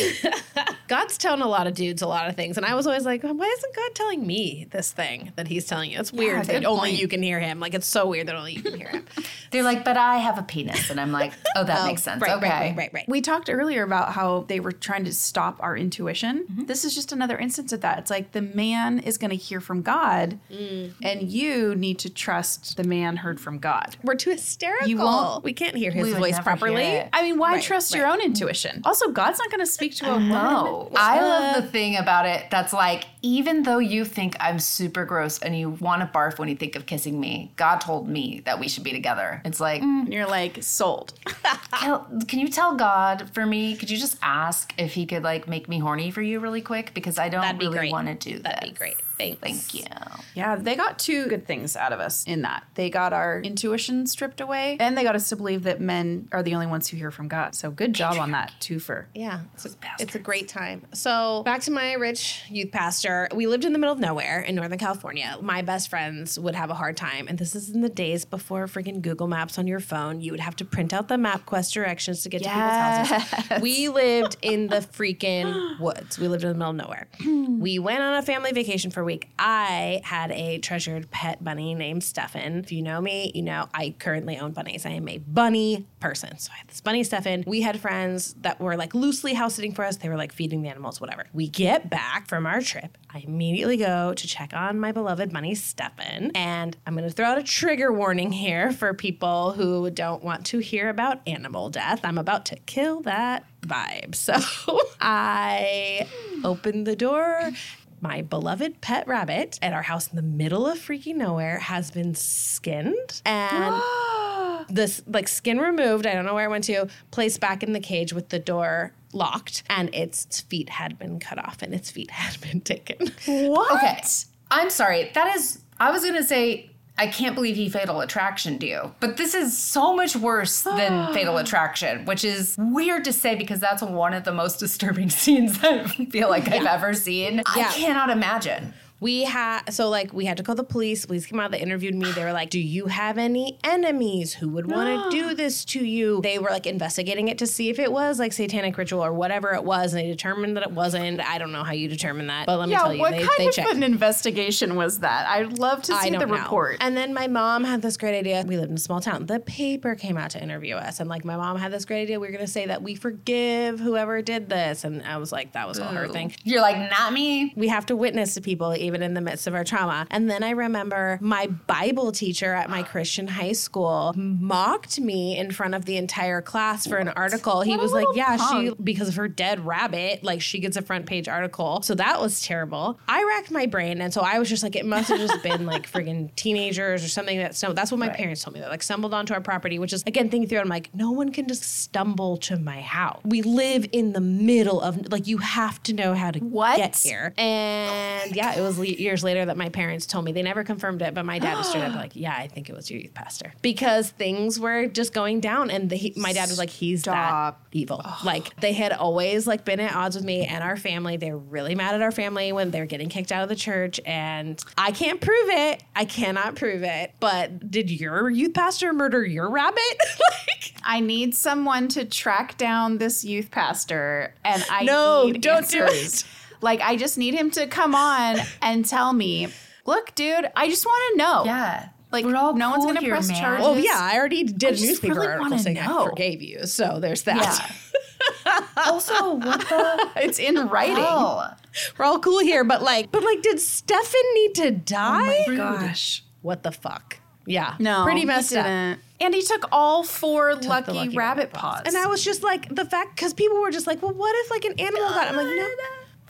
Speaker 4: [laughs]
Speaker 2: God's telling a lot of dudes a lot of things, and I was always like, why isn't God telling me this thing that He's telling you? It's weird that
Speaker 1: good
Speaker 2: only
Speaker 1: point.
Speaker 2: you can hear Him. Like it's so weird that only you can hear Him. [laughs]
Speaker 4: They're like, but I have a penis. And I'm like, oh, that [laughs] makes sense.
Speaker 2: Right,
Speaker 4: okay.
Speaker 2: right, right, right, right.
Speaker 5: We talked earlier about how they were trying to stop our intuition.
Speaker 2: Mm-hmm.
Speaker 5: This is just another instance of that. It's like the man is going to hear from God,
Speaker 2: Mm.
Speaker 5: and you need to trust the man heard from God.
Speaker 2: We're too hysterical.
Speaker 5: You won't
Speaker 2: well, we can't hear his
Speaker 4: We
Speaker 2: voice properly.
Speaker 5: I mean, why
Speaker 2: Right,
Speaker 5: trust
Speaker 2: right.
Speaker 5: your own intuition? Also, God's not going to speak to a um, woman.
Speaker 4: No. I love the uh. thing about it that's like, even though you think I'm super gross and you want to barf when you think of kissing me, God told me that we should be together. It's like,
Speaker 5: And you're like, sold. [laughs]
Speaker 4: can, can you tell God for me? Could you just ask if he could like make me horny for you really quick? Because I don't really want to do that.
Speaker 2: That'd be great. Thanks.
Speaker 4: Thank you.
Speaker 5: Yeah, they got two good things out of us in that. They got our intuition stripped away, and they got us to believe that men are the only ones who hear from God. So good job on that, twofer.
Speaker 2: Yeah, it's a, it's a great time. So back to my rich youth pastor. We lived in the middle of nowhere in Northern California. My best friends would have a hard time, and this is in the days before freaking Google Maps on your phone. You would have to print out the MapQuest directions to get to people's houses. We lived in the freaking woods. We lived in the middle of nowhere. [clears throat] we went on a family vacation for a week. I had a treasured pet bunny named Stefan. If you know me, you know I currently own bunnies. I am a bunny person. So I had this bunny Stefan. We had friends that were like loosely house sitting for us. They were like feeding the animals, whatever. We get back from our trip. I immediately go to check on my beloved bunny Stefan. And I'm going to throw out a trigger warning here for people who don't want to hear about animal death. I'm about to kill that vibe. [laughs] So I open the door. My beloved pet rabbit at our house in the middle of freaking nowhere has been skinned and [gasps] this like skin removed. I don't know where it went to, placed back in the cage with the door locked, and its feet had been cut off and its feet [laughs] had been taken.
Speaker 5: What?
Speaker 4: Okay. I'm sorry. That is, I was going to say, I can't believe he fatal attraction you. But this is so much worse than [gasps] fatal attraction, which is weird to say because that's one of the most [laughs] disturbing [laughs] scenes I feel like I've ever seen. I cannot imagine.
Speaker 2: We had so like we had to call the police. Police came out. They interviewed me. They were like, "Do you have any enemies who would want to [gasps] do this to you?" They were like investigating it to see if it was like satanic ritual or whatever it was, and they determined that it wasn't. I don't know how you determine that, but let me
Speaker 5: Yeah,
Speaker 2: tell you,
Speaker 5: what
Speaker 2: they,
Speaker 5: kind
Speaker 2: they
Speaker 5: of
Speaker 2: checked.
Speaker 5: an investigation was that? I'd love to
Speaker 2: I
Speaker 5: see
Speaker 2: don't
Speaker 5: the
Speaker 2: know.
Speaker 5: report.
Speaker 2: And then my mom had this great idea. We lived in a small town. The paper came out to interview us, and like my mom had this great idea. We were going to say that we forgive whoever did this, and I was like, that was all her thing.
Speaker 4: You're like, not me.
Speaker 2: We have to witness to people even in the midst of our trauma. And then I remember my Bible teacher at my Christian high school mocked me in front of the entire class for an article. He was like, "Yeah, she because of her dead rabbit, like she gets a front page article." So that was terrible. I racked my brain, and so I was just like, it must have just [laughs] been like friggin' teenagers or something that stumbled. That's what my parents told me. That like stumbled onto our property, which is again thinking through. it, I'm like, no one can just stumble to my house. We live in the middle of like you have to know how to
Speaker 5: What?
Speaker 2: get here. And yeah, it was years later that my parents told me. They never confirmed it, but my dad was straight up like, "Yeah, I think it was your youth pastor," because things were just going down, and the, he, my dad was like, "He's
Speaker 5: Stop.
Speaker 2: that evil." Like they had always like been at odds with me and our family. They were really mad at our family when they were getting kicked out of the church, and I can't prove it. I cannot prove it. But did your youth pastor murder your rabbit? [laughs] like.
Speaker 5: I need someone to track down this youth pastor, and I
Speaker 2: No, don't do it.
Speaker 5: Like I just need him to come on [laughs] and tell me, look, dude, I just want to know.
Speaker 4: Yeah.
Speaker 5: Like
Speaker 4: We're all
Speaker 5: no one's gonna
Speaker 4: here,
Speaker 5: press
Speaker 4: man.
Speaker 5: charges.
Speaker 2: Oh yeah, I already did a newspaper
Speaker 5: really
Speaker 2: article
Speaker 5: wanna
Speaker 2: saying I forgave you. So there's that.
Speaker 4: Yeah. [laughs] also, what the [laughs]
Speaker 5: it's in writing.
Speaker 4: hell?
Speaker 2: We're all cool here, but like, but like, did Stefan need to die?
Speaker 5: Oh my gosh,
Speaker 2: What the fuck? Yeah,
Speaker 5: no,
Speaker 2: pretty messed up.
Speaker 5: didn't. And he took all four lucky,
Speaker 2: lucky
Speaker 5: rabbit,
Speaker 2: rabbit
Speaker 5: paws.
Speaker 2: And I was just like, the fact because people were just like, well, what if like an animal got? I'm like, no.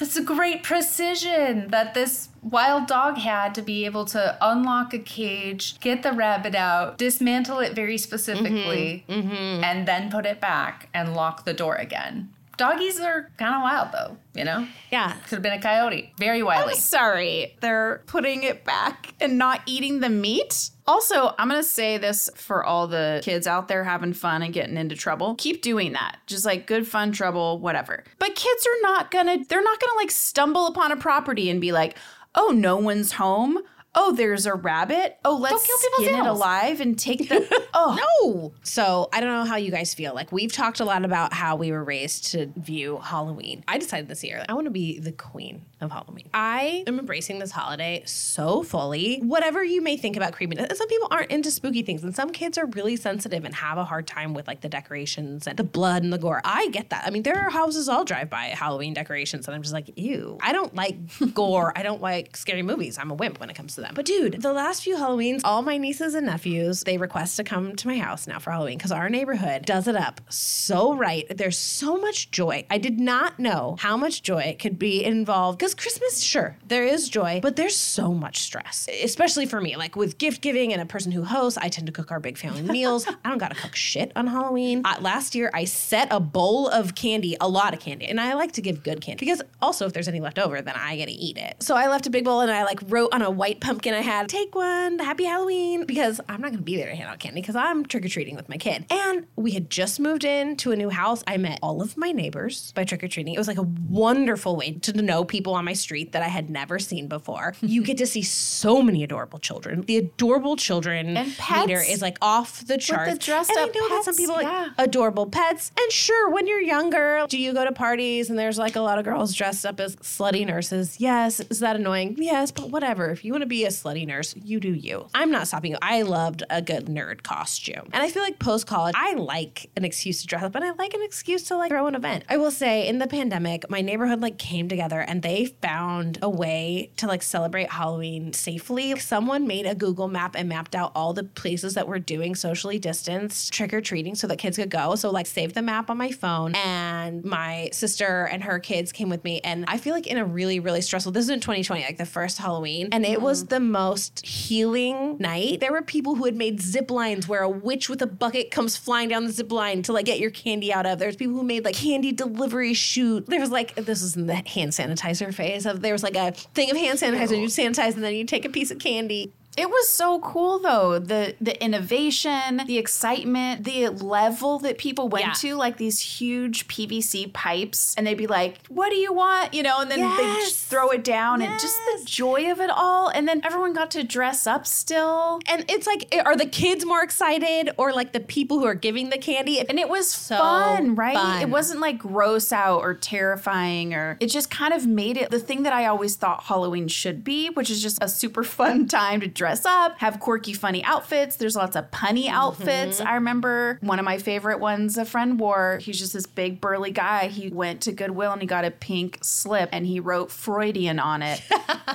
Speaker 4: That's a great precision that this wild dog had to be able to unlock a cage, get the rabbit out, dismantle it very specifically, mm-hmm. Mm-hmm. and then put it back and lock the door again. Doggies are kind of wild though, you know?
Speaker 2: Yeah,
Speaker 4: Could have been a coyote. Very wily.
Speaker 5: I'm Sorry, they're putting it back and not eating the meat. Also, I'm gonna say this for all the kids out there having fun and getting into trouble. Keep doing that. Just like good fun, trouble, whatever. But kids are not gonna, they're not gonna like stumble upon a property and be like, oh, no one's home. Oh, there's a rabbit. Oh, let's
Speaker 4: kill people's
Speaker 5: skin it
Speaker 4: animals.
Speaker 5: alive and take the. [laughs] Oh,
Speaker 2: no. So I don't know how you guys feel. Like we've talked a lot about how we were raised to view Halloween. I decided this year I want to be the queen of Halloween. I am embracing this holiday so fully. Whatever you may think about creepiness, and some people aren't into spooky things, and some kids are really sensitive and have a hard time with like the decorations and the blood and the gore. I get that. I mean, there are houses I'll drive by Halloween decorations, and I'm just like, ew. I don't like [laughs] gore. I don't like scary movies. I'm a wimp when it comes to to them. But dude, the last few Halloweens, all my nieces and nephews, they request to come to my house now for Halloween because our neighborhood does it up so right. There's so much joy. I did not know how much joy could be involved because Christmas, sure, there is joy, but there's so much stress, especially for me. Like with gift giving and a person who hosts, I tend to cook our big family meals. [laughs] I don't gotta cook shit on Halloween. Uh, last year, I set a bowl of candy, a lot of candy, and I like to give good candy because also if there's any left over, then I get to eat it. So I left a big bowl and I like wrote on a white pumpkin I had, take one, happy Halloween, because I'm not gonna be there to hand out candy because I'm trick or treating with my kid. And we had just moved into a new house. I met all of my neighbors by trick or treating. It was like a wonderful way to know people on my street that I had never seen before. you get to see so many adorable children. The adorable children
Speaker 5: And pets.
Speaker 2: meter is like off the charts.
Speaker 5: dressed
Speaker 2: and
Speaker 5: up
Speaker 2: I know that some
Speaker 5: pets,
Speaker 2: people like
Speaker 5: yeah.
Speaker 2: adorable pets. And sure, when you're younger, do you go to parties and there's like a lot of girls dressed up as slutty nurses? Yes. Is that annoying? Yes, but whatever. If you want to be a slutty nurse, you do you. I'm not stopping you. I loved a good nerd costume. And I feel like post college, I like an excuse to dress up and I like an excuse to like throw an event. I will say in the pandemic, my neighborhood like came together and they found a way to like celebrate Halloween safely. Someone made a Google map and mapped out all the places that were doing socially distanced trick or treating so that kids could go. So like saved the map on my phone and my sister and her kids came with me and I feel like in a really really stressful this is in 2020 like the first Halloween and it was the most healing night. There were people who had made zip lines where a witch with a bucket comes flying down the zip line to like get your candy out of. There's people who made like candy delivery chute. There was like this was in the hand sanitizer phase of there was like a thing of hand sanitizer you sanitize and then you take a piece of candy.
Speaker 5: It was so cool though. The the innovation, the excitement, the level that people went
Speaker 2: Yeah.
Speaker 5: to, like these huge PVC pipes, and they'd be like, What do you want? You know, and then they
Speaker 2: Yes.
Speaker 5: just throw it down and just the joy of it all. And then everyone got to dress up still.
Speaker 2: And it's like are the kids more excited or like the people who are giving the candy?
Speaker 5: And it was fun, right?
Speaker 2: fun.
Speaker 5: It wasn't like gross out or terrifying or it just kind of made it the thing that I always thought Halloween should be, which is just a super fun [laughs] time to dress up, have quirky, funny outfits. There's lots of punny outfits. Mm-hmm. I remember one of my favorite ones a friend wore. He's just this big burly guy. He went to Goodwill and he got a pink slip and he wrote Freudian on it.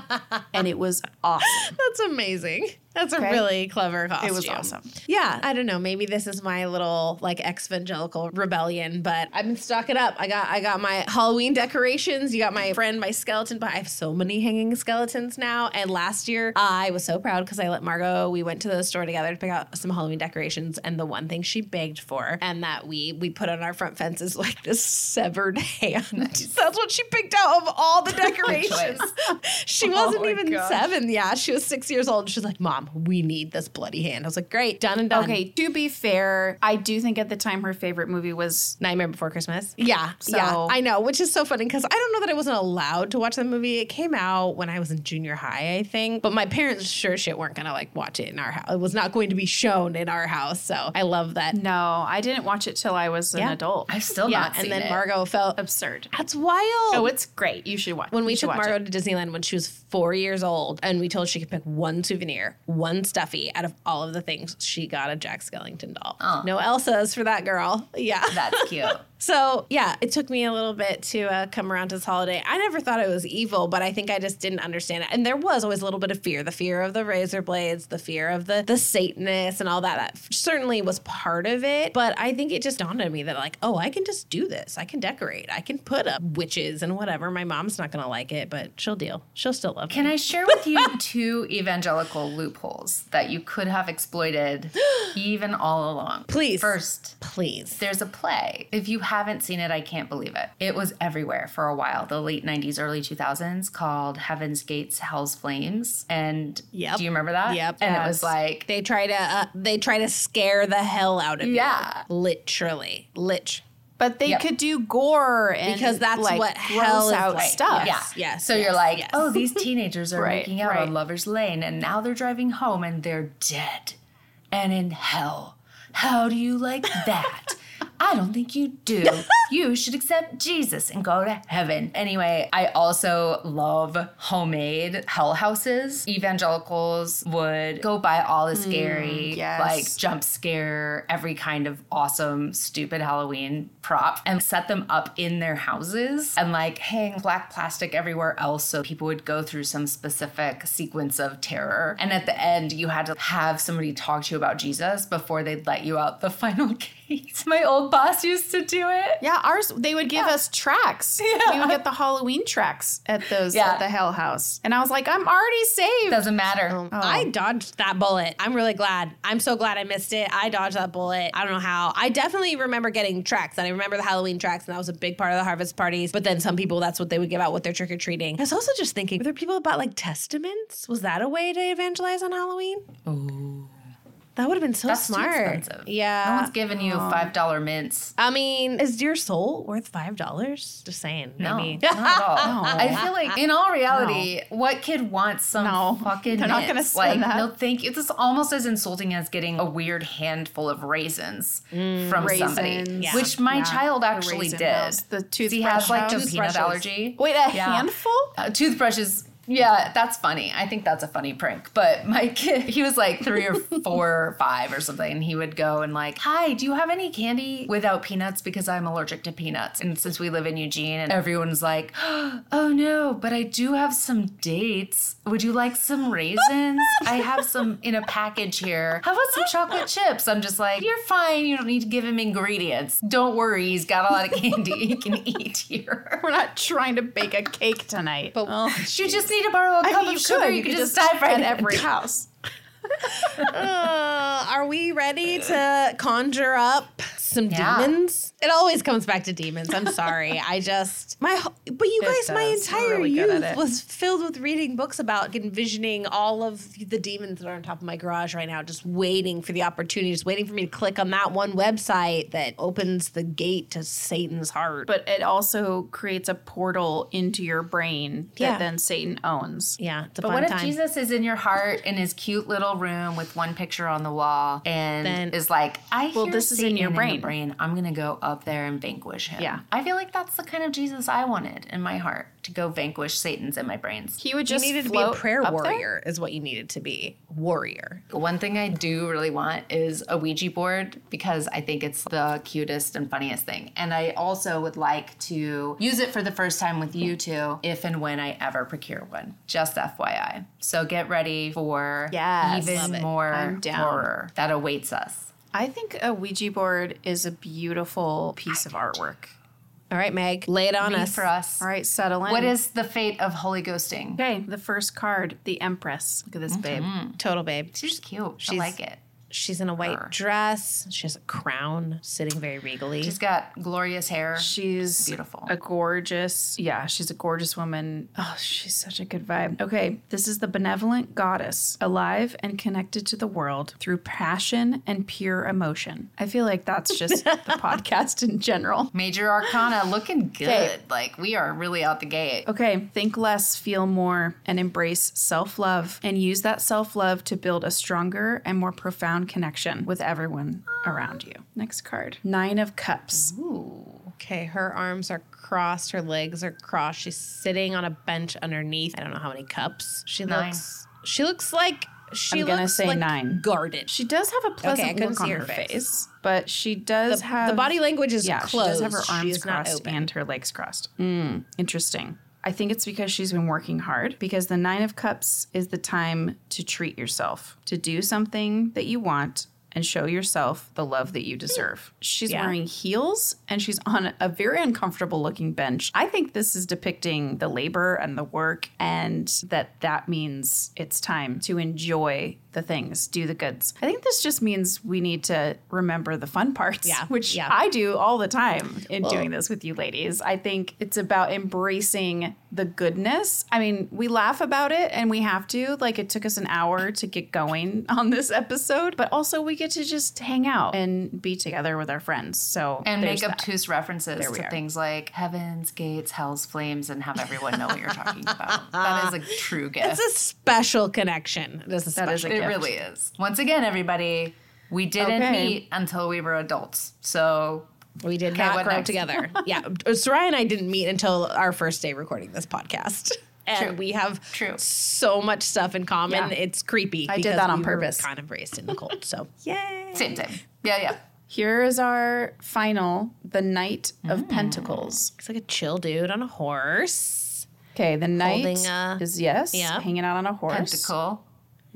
Speaker 5: [laughs] and it was awesome.
Speaker 2: That's amazing. That's a
Speaker 5: Okay.
Speaker 2: really clever costume.
Speaker 5: It was awesome.
Speaker 2: Yeah, I don't know. Maybe this is my little like evangelical rebellion, but I've been stocking up. I got I got my Halloween decorations. You got my friend, my skeleton, but I have so many hanging skeletons now. And last year I was so proud because I let Margot. We went to the store together to pick out some Halloween decorations, and the one thing she begged for, and that we we put on our front fence is [laughs] like this severed hand. That's what she picked out of all the [laughs] decorations. [laughs] she wasn't oh
Speaker 5: my
Speaker 2: even
Speaker 5: gosh.
Speaker 2: seven. Yeah, she was six years old. She's like, Mom, we need this bloody hand. I was like, Great, done and done.
Speaker 5: Okay, to be fair, I do think at the time her favorite movie was
Speaker 2: Nightmare Before Christmas. Yeah,
Speaker 5: So-
Speaker 2: yeah, I know, which is so funny because I don't know that I wasn't allowed to watch the movie. It came out when I was in junior high, I think, but my parents sure shit weren't gonna like watch it in our house. It was not going to be shown in our house, so I love that.
Speaker 5: No, I didn't watch it till I was an adult.
Speaker 4: I've still
Speaker 2: yeah,
Speaker 4: not
Speaker 2: and
Speaker 4: seen
Speaker 2: then
Speaker 4: it.
Speaker 2: Margot felt
Speaker 5: Absurd.
Speaker 2: that's wild.
Speaker 5: Oh, it's great. You should watch.
Speaker 2: when we
Speaker 5: you
Speaker 2: took
Speaker 5: watch
Speaker 2: Margot
Speaker 5: it.
Speaker 2: to Disneyland when she was four years old, and we told her she could pick one souvenir, one stuffy out of all of the things, she got a Jack Skellington doll.
Speaker 4: Oh.
Speaker 2: No Elsa's for that girl. Yeah.
Speaker 4: That's cute. [laughs]
Speaker 2: So yeah, it took me a little bit to uh, come around to this holiday. I never thought it was evil, but I think I just didn't understand it. And there was always a little bit of fear: the fear of the razor blades, the fear of the the Satanists, and all that. That certainly was part of it. But I think it just dawned on me that like, oh, I can just do this. I can decorate. I can put up witches and whatever. My mom's not gonna like it, but she'll deal. She'll still love it.
Speaker 4: Can
Speaker 2: me.
Speaker 4: I share [laughs] with you two evangelical loopholes that you could have exploited [gasps] even all along?
Speaker 2: Please.
Speaker 4: First,
Speaker 2: Please.
Speaker 4: there's a play. If you haven't seen it, I can't believe it. It was everywhere for a while, the late 90s, early 2000s, called Heaven's Gates, Hell's Flames. And
Speaker 2: Yep.
Speaker 4: do you remember that?
Speaker 2: Yep.
Speaker 4: And it was like,
Speaker 2: They try to uh, they try to scare the hell out of
Speaker 4: Yeah.
Speaker 2: you. Literally. Lich.
Speaker 5: but they
Speaker 4: Yep.
Speaker 5: could do gore and
Speaker 2: Because that's
Speaker 5: like,
Speaker 2: what
Speaker 5: gross
Speaker 2: hell is
Speaker 5: out
Speaker 2: like.
Speaker 5: stuff.
Speaker 4: yeah.
Speaker 2: yes,
Speaker 4: So
Speaker 2: yes,
Speaker 4: you're like,
Speaker 2: yes.
Speaker 4: oh, these [laughs] teenagers are
Speaker 5: Right,
Speaker 4: making out
Speaker 5: right.
Speaker 4: on Lover's Lane and now they're driving home and they're dead and in hell. How do you like that? [laughs] I don't think you do. [laughs] you should accept Jesus and go to heaven. Anyway, I also love homemade hell houses. Evangelicals would go buy all the mm, scary,
Speaker 5: yes.
Speaker 4: like jump scare, every kind of awesome, stupid Halloween prop and set them up in their houses and like hang black plastic everywhere else so people would go through some specific sequence of terror. And at the end, you had to have somebody talk to you about Jesus before they'd let you out the [laughs] final gate. My old boss used to do it.
Speaker 5: Yeah, ours they would give us tracks. We would get the Halloween tracks at those
Speaker 4: Yeah.
Speaker 5: at the Hell House. And I was like, I'm already saved.
Speaker 4: Doesn't matter.
Speaker 5: Um, oh.
Speaker 2: I dodged that bullet. I'm really glad. I'm so glad I missed it. I dodged that bullet. I don't know how. I definitely remember getting tracks, and I remember the Halloween tracks, and that was a big part of the harvest parties. But then some people, that's what they would give out with their trick or treating. I was also just thinking, were there people about like testaments? Was that a way to evangelize on Halloween? Ooh. That would have been so
Speaker 4: That's too
Speaker 2: smart.
Speaker 4: expensive.
Speaker 2: Yeah.
Speaker 4: No one's giving you five dollar mints.
Speaker 2: I mean, is your soul worth five dollars? Just saying.
Speaker 4: No,
Speaker 2: Maybe. [laughs]
Speaker 4: not at all. I feel like, in all reality, what kid wants some
Speaker 5: No. [laughs]
Speaker 4: fucking
Speaker 5: They're not gonna
Speaker 4: mints?
Speaker 5: spend
Speaker 4: like,
Speaker 5: that.
Speaker 4: No, thank you. This is almost as insulting as getting a weird handful of raisins from somebody,
Speaker 5: Yeah.
Speaker 4: which my
Speaker 5: Yeah.
Speaker 4: child actually
Speaker 5: raisin
Speaker 4: did.
Speaker 5: house. The
Speaker 4: he has
Speaker 5: toothbrush
Speaker 4: like a peanut allergy.
Speaker 5: Wait, a
Speaker 4: Yeah.
Speaker 5: handful?
Speaker 4: Uh, toothbrushes. Yeah, that's funny. I think that's a funny prank. But my [laughs] kid, he was like three or four or five or something, and he would go and like, "Hi, do you have any candy without peanuts? Because I'm allergic to peanuts." And since we live in Eugene, and everyone's like, [gasps] "Oh no, but I do have some dates. Would you like some raisins? I have some in a package here. How about some chocolate chips?" I'm just like, "You're fine. You don't need to give him ingredients. Don't worry. He's got a lot of candy he can [laughs] eat here."
Speaker 5: We're not trying to bake a cake tonight. But oh,
Speaker 4: You just need to borrow a
Speaker 5: I
Speaker 4: cup
Speaker 5: mean,
Speaker 4: of
Speaker 5: you
Speaker 4: sugar.
Speaker 5: could.
Speaker 4: You, could just
Speaker 5: just
Speaker 4: dive right
Speaker 5: at
Speaker 4: in.
Speaker 5: every [laughs] house.
Speaker 2: Uh, are we ready to conjure up some
Speaker 4: Yeah.
Speaker 2: demons? It always comes back to demons. I'm sorry. [laughs] I just my but you
Speaker 5: It
Speaker 2: guys, my
Speaker 5: does. We're
Speaker 2: entire
Speaker 5: really
Speaker 2: youth was filled with reading books about envisioning all of the demons that are on top of my garage right now, just waiting for the opportunity, just waiting for me to click on that one website that opens the gate to Satan's heart.
Speaker 5: But it also creates a portal into your brain that
Speaker 2: Yeah.
Speaker 5: then Satan owns.
Speaker 2: yeah, it's a
Speaker 4: But
Speaker 2: fun
Speaker 4: what if
Speaker 2: time.
Speaker 4: Jesus is in your heart in his cute little room with one picture on the wall and
Speaker 2: Then-
Speaker 4: is like, I
Speaker 5: Well, this is in
Speaker 4: Satan
Speaker 5: your brain.
Speaker 4: brain. I'm gonna go up there and vanquish him.
Speaker 5: Yeah.
Speaker 4: I feel like that's the kind of Jesus I wanted in my heart to go vanquish Satan's in my brains.
Speaker 5: He would
Speaker 2: you
Speaker 5: just
Speaker 2: needed to be a prayer warrior, is what you needed to be. Warrior.
Speaker 4: One thing I do really want is a Ouija board because I think it's the cutest and funniest thing. And I also would like to use it for the first time with you two if and when I ever procure one. Just FYI. So get ready for
Speaker 5: Yes.
Speaker 4: even more horror that awaits us.
Speaker 5: I think a Ouija board is a beautiful piece of artwork.
Speaker 2: All right, Meg, lay it on
Speaker 4: Read
Speaker 2: us.
Speaker 4: for us.
Speaker 5: All right, settle in.
Speaker 4: What is the fate of Holy Ghosting?
Speaker 5: Okay, the first card, the Empress. Look at this mm-hmm. babe.
Speaker 2: Total babe.
Speaker 4: She's cute. I
Speaker 2: She's-
Speaker 4: like it.
Speaker 2: She's in a white
Speaker 4: Her.
Speaker 2: dress. She has a crown, sitting very regally.
Speaker 4: She's got glorious hair.
Speaker 5: She's
Speaker 4: Beautiful.
Speaker 5: A gorgeous, yeah, she's a gorgeous woman. Oh, she's such a good vibe. Okay, this is the benevolent goddess, alive and connected to the world through passion and pure emotion. I feel like that's just [laughs] the podcast in general.
Speaker 4: Major Arcana looking good.
Speaker 5: Okay.
Speaker 4: Like we are really out the gate.
Speaker 5: Okay, think less, feel more, and embrace self love, and use that self love to build a stronger and more profound connection with everyone around you. Next card Nine of Cups.
Speaker 2: okay, her arms are crossed, her legs are crossed. She's sitting on a bench underneath. I don't know how many cups. She
Speaker 4: Nine.
Speaker 2: looks. She looks like. She
Speaker 5: I'm gonna
Speaker 2: looks
Speaker 5: say
Speaker 2: like
Speaker 5: nine.
Speaker 2: Guarded.
Speaker 5: She does have a pleasant
Speaker 2: couldn't
Speaker 5: look on her
Speaker 2: her
Speaker 5: face.
Speaker 2: face.
Speaker 5: but she does
Speaker 2: The-
Speaker 5: have
Speaker 2: the body language is
Speaker 5: yeah, she does have her arms crossed
Speaker 2: open.
Speaker 5: and her legs crossed. Mm, interesting. I think it's because she's been working hard because the 9 of cups is the time to treat yourself, to do something that you want and show yourself the love that you deserve. She's
Speaker 2: Yeah.
Speaker 5: wearing heels and she's on a very uncomfortable looking bench. I think this is depicting the labor and the work and that that means it's time to enjoy the things, do the goods. I think this just means we need to remember the fun parts,
Speaker 2: Yeah, [laughs]
Speaker 5: which
Speaker 2: yeah.
Speaker 5: I do all the time in doing this with you ladies. I think it's about embracing the goodness. I mean, we laugh about it and we have to. Like it took us an hour to get going [laughs] on this episode, but also we get to just hang out and be together with our friends. So
Speaker 4: and
Speaker 5: there's
Speaker 4: make
Speaker 5: that.
Speaker 4: obtuse references
Speaker 5: There
Speaker 4: to
Speaker 5: are.
Speaker 4: things like heavens, gates, hell's flames, and have everyone know what you're talking about. That is a true [laughs] gift.
Speaker 2: It's a special connection. It is a
Speaker 5: That is
Speaker 2: special.
Speaker 5: a
Speaker 4: it
Speaker 5: gift.
Speaker 4: really is. Once again, everybody, we didn't
Speaker 5: Okay.
Speaker 4: meet until we were adults. So
Speaker 2: We did
Speaker 4: Okay,
Speaker 2: not
Speaker 4: what
Speaker 2: grow up
Speaker 4: next?
Speaker 2: together. [laughs] yeah. Soraya and I didn't meet until our first day recording this podcast. And
Speaker 4: True.
Speaker 2: we have
Speaker 4: True.
Speaker 2: so much stuff in common.
Speaker 5: Yeah.
Speaker 2: It's creepy.
Speaker 5: I did that on
Speaker 2: we were
Speaker 5: purpose.
Speaker 2: kind of raised in the cold. So [laughs] yay.
Speaker 4: Same, same. Yeah, yeah.
Speaker 5: Here is our final, the Knight of mm. Pentacles.
Speaker 2: Looks like a chill dude on a horse.
Speaker 5: Okay, the knight
Speaker 2: Holding a-
Speaker 5: is yes,
Speaker 2: yeah.
Speaker 5: hanging out on a horse,
Speaker 4: Pentacle.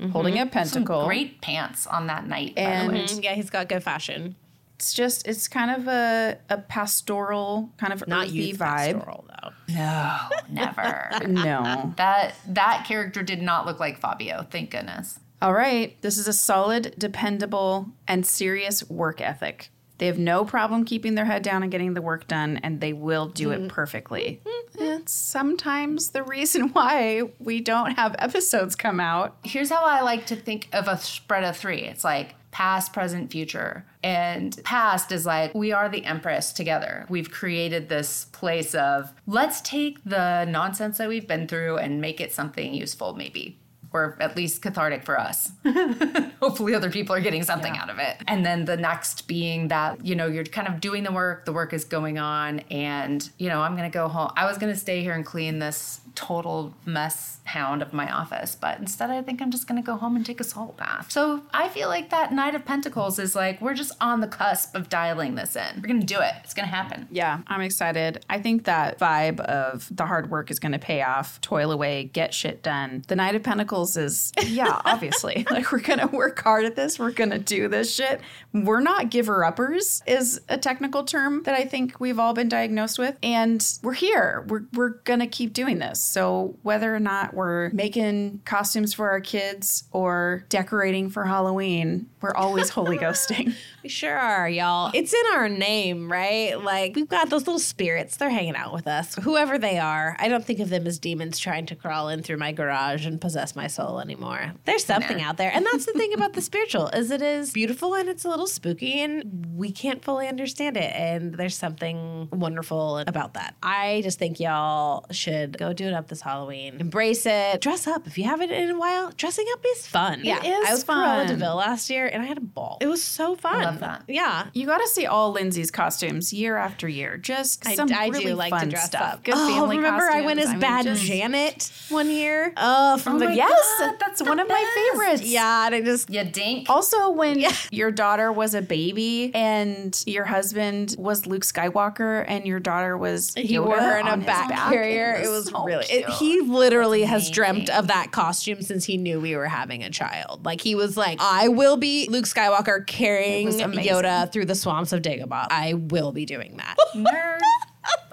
Speaker 5: Holding mm-hmm. a
Speaker 4: Some
Speaker 5: pentacle.
Speaker 4: great pants on that knight. by the
Speaker 5: And-
Speaker 4: way.
Speaker 2: Yeah, he's got good fashion.
Speaker 5: It's just it's kind of a a pastoral kind of
Speaker 2: Not
Speaker 5: earthy
Speaker 2: youth
Speaker 5: vibe.
Speaker 2: pastoral though.
Speaker 4: No, [laughs] never.
Speaker 5: No.
Speaker 4: that that character did not look like Fabio. Thank goodness.
Speaker 5: All right. This is a solid, dependable, and serious work ethic. They have no problem keeping their head down and getting the work done, and they will do it mm-hmm. perfectly. Mm-hmm. Sometimes the reason [laughs] why we don't have episodes come out.
Speaker 4: Here's how I like to think of a spread of three. It's like past, present, future. And past is like we are the empress together. We've created this place of let's take the nonsense that we've been through and make it something useful, maybe. Or at least cathartic for us. [laughs] Hopefully, other people are getting something out of it. And then the next being that, you know, you're kind of doing the work, the work is going on, and, you know, I'm gonna go home. I was gonna stay here and clean this total mess hound of my office, but instead, I think I'm just gonna go home and take a salt bath. So I feel like that Knight of Pentacles is like, we're just on the cusp of dialing this in. We're gonna do it, it's gonna happen.
Speaker 5: Yeah, I'm excited. I think that vibe of the hard work is going to pay off, toil away, get shit done. The Knight of Pentacles is, [laughs] yeah, obviously. [laughs] like, we're going to work hard at this. We're going to do this shit. We're not giver uppers, is a technical term that I think we've all been diagnosed with. And we're here. We're, we're going to keep doing this. So, whether or not we're making costumes for our kids or decorating for Halloween, we're always holy ghosting. [laughs]
Speaker 2: We sure are, y'all. It's in our name, right? Like we've got those little spirits. They're hanging out with us. Whoever they are. I don't think of them as demons trying to crawl in through my garage and possess my soul anymore. There's something out there. And that's the thing about the spiritual is it is beautiful and it's a little spooky and we can't fully understand it. And there's something wonderful about that. I just think y'all should go do it up this Halloween. Embrace it. Dress up. If you haven't in a while, dressing up is fun. Yeah.
Speaker 5: is
Speaker 2: I was
Speaker 5: fun.
Speaker 2: Cruella de Vil last year and I had a ball. It was so fun.
Speaker 4: I love that.
Speaker 2: Yeah.
Speaker 5: You got to see all Lindsay's costumes year after year. Just
Speaker 2: I,
Speaker 5: some
Speaker 2: I
Speaker 5: really
Speaker 2: do like
Speaker 5: fun
Speaker 2: to dress
Speaker 5: stuff.
Speaker 2: up.
Speaker 5: Good
Speaker 2: oh,
Speaker 5: family
Speaker 2: remember I went as
Speaker 5: costumes.
Speaker 2: bad
Speaker 5: mean, just-
Speaker 2: Janet one year. Oh, from oh the
Speaker 5: my yes, that's one of my favorites.
Speaker 2: Yeah, and I just
Speaker 4: You dink.
Speaker 5: Also, when your daughter was a baby and your husband was Luke Skywalker and your daughter was
Speaker 2: he
Speaker 5: Yoda
Speaker 2: wore her in a
Speaker 5: on his
Speaker 2: back,
Speaker 5: back,
Speaker 2: carrier. It was,
Speaker 5: so
Speaker 2: really. It, he literally has dreamt of that costume since he knew we were having a child. Like he was like, I will be Luke Skywalker carrying
Speaker 5: was.
Speaker 2: Yoda through the swamps of Dagobah. I will be doing that. [laughs]
Speaker 4: Nerd.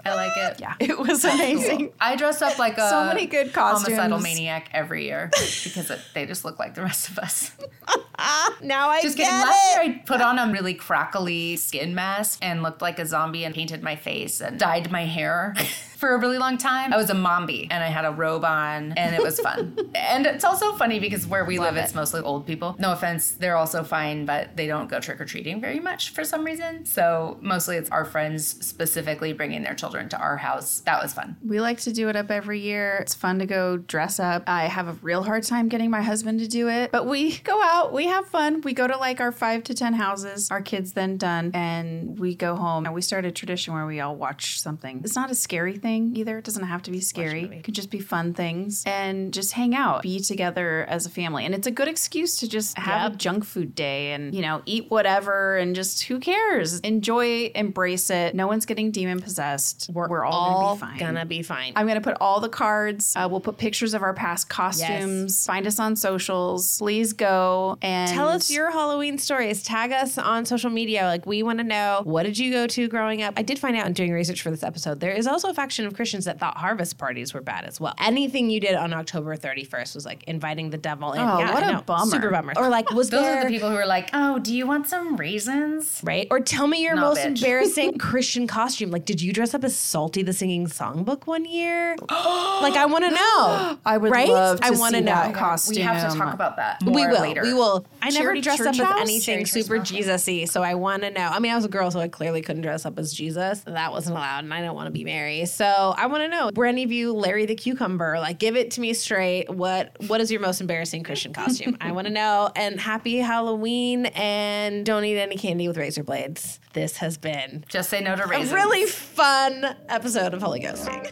Speaker 4: I like it.
Speaker 5: yeah, it was amazing.
Speaker 4: I dress up like a
Speaker 5: So many good costumes.
Speaker 4: homicidal maniac every year because it, they just look like the rest of us. [laughs] [laughs]
Speaker 2: now I
Speaker 4: Just
Speaker 2: get
Speaker 4: kidding. Last year I put on a really crackly skin mask and looked like a zombie and painted my face and dyed my hair. [laughs] For a really long time, I was a mombi and I had a robe on and it was fun. [laughs] and it's also funny because where we live, it's mostly old people. No offense, they're also fine, but they don't go trick or treating very much for some reason. So mostly it's our friends specifically bringing their children to our house. That was fun.
Speaker 5: We like to do it up every year. It's fun to go dress up. I have a real hard time getting my husband to do it, but we go out, we have fun. We go to like our five to 10 houses, our kids then done, and we go home. And we start a tradition where we all watch something. It's not a scary thing either. It doesn't have to be scary. It could just be fun things and just hang out, be together as a family. And it's a good excuse to just have a junk food day and, you know, eat whatever and just who cares? Enjoy, embrace it. No one's getting demon possessed. We're, we're all,
Speaker 2: All
Speaker 5: gonna be fine.
Speaker 2: gonna be fine.
Speaker 5: I'm gonna put all the cards. Uh, we'll put pictures of our past costumes. Find us on socials. Please go and
Speaker 2: Tell us your Halloween stories. Tag us on social media. Like we want to know what did you go to growing up? I did find out in doing research for this episode there is also a faction of Christians that thought harvest parties were bad as well. Anything you did on October 31st was like inviting the devil in.
Speaker 5: Oh,
Speaker 2: yeah,
Speaker 5: what
Speaker 2: I
Speaker 5: a
Speaker 2: know.
Speaker 5: bummer.
Speaker 2: Super bummer. Or like was [laughs]
Speaker 4: Those
Speaker 2: there
Speaker 4: are the people who are like, oh, do you want some raisins?
Speaker 2: right? Or tell me your
Speaker 4: No,
Speaker 2: most
Speaker 4: bitch.
Speaker 2: embarrassing [laughs] Christian costume. Like, did you dress up as Salty the Singing Songbook one year? [gasps] like, I want to know. [gasps]
Speaker 5: I would
Speaker 2: right?
Speaker 5: love to
Speaker 2: I wanna
Speaker 5: see
Speaker 2: know.
Speaker 5: that costume.
Speaker 4: We have to talk about that.
Speaker 2: we will.
Speaker 4: later.
Speaker 2: We will. I never dressed up as anything super. Jesus-y, so I want to know. I mean, I was a girl, so I clearly couldn't dress up as Jesus. That wasn't allowed, and I don't want to be Mary. So I want to know, were any of you Larry the Cucumber? Like, give it to me straight. What What is your most embarrassing Christian costume? I want to know. And happy Halloween and don't eat any candy with razor blades. This has been
Speaker 4: Just say no to
Speaker 2: a really fun episode of Holy Ghosting.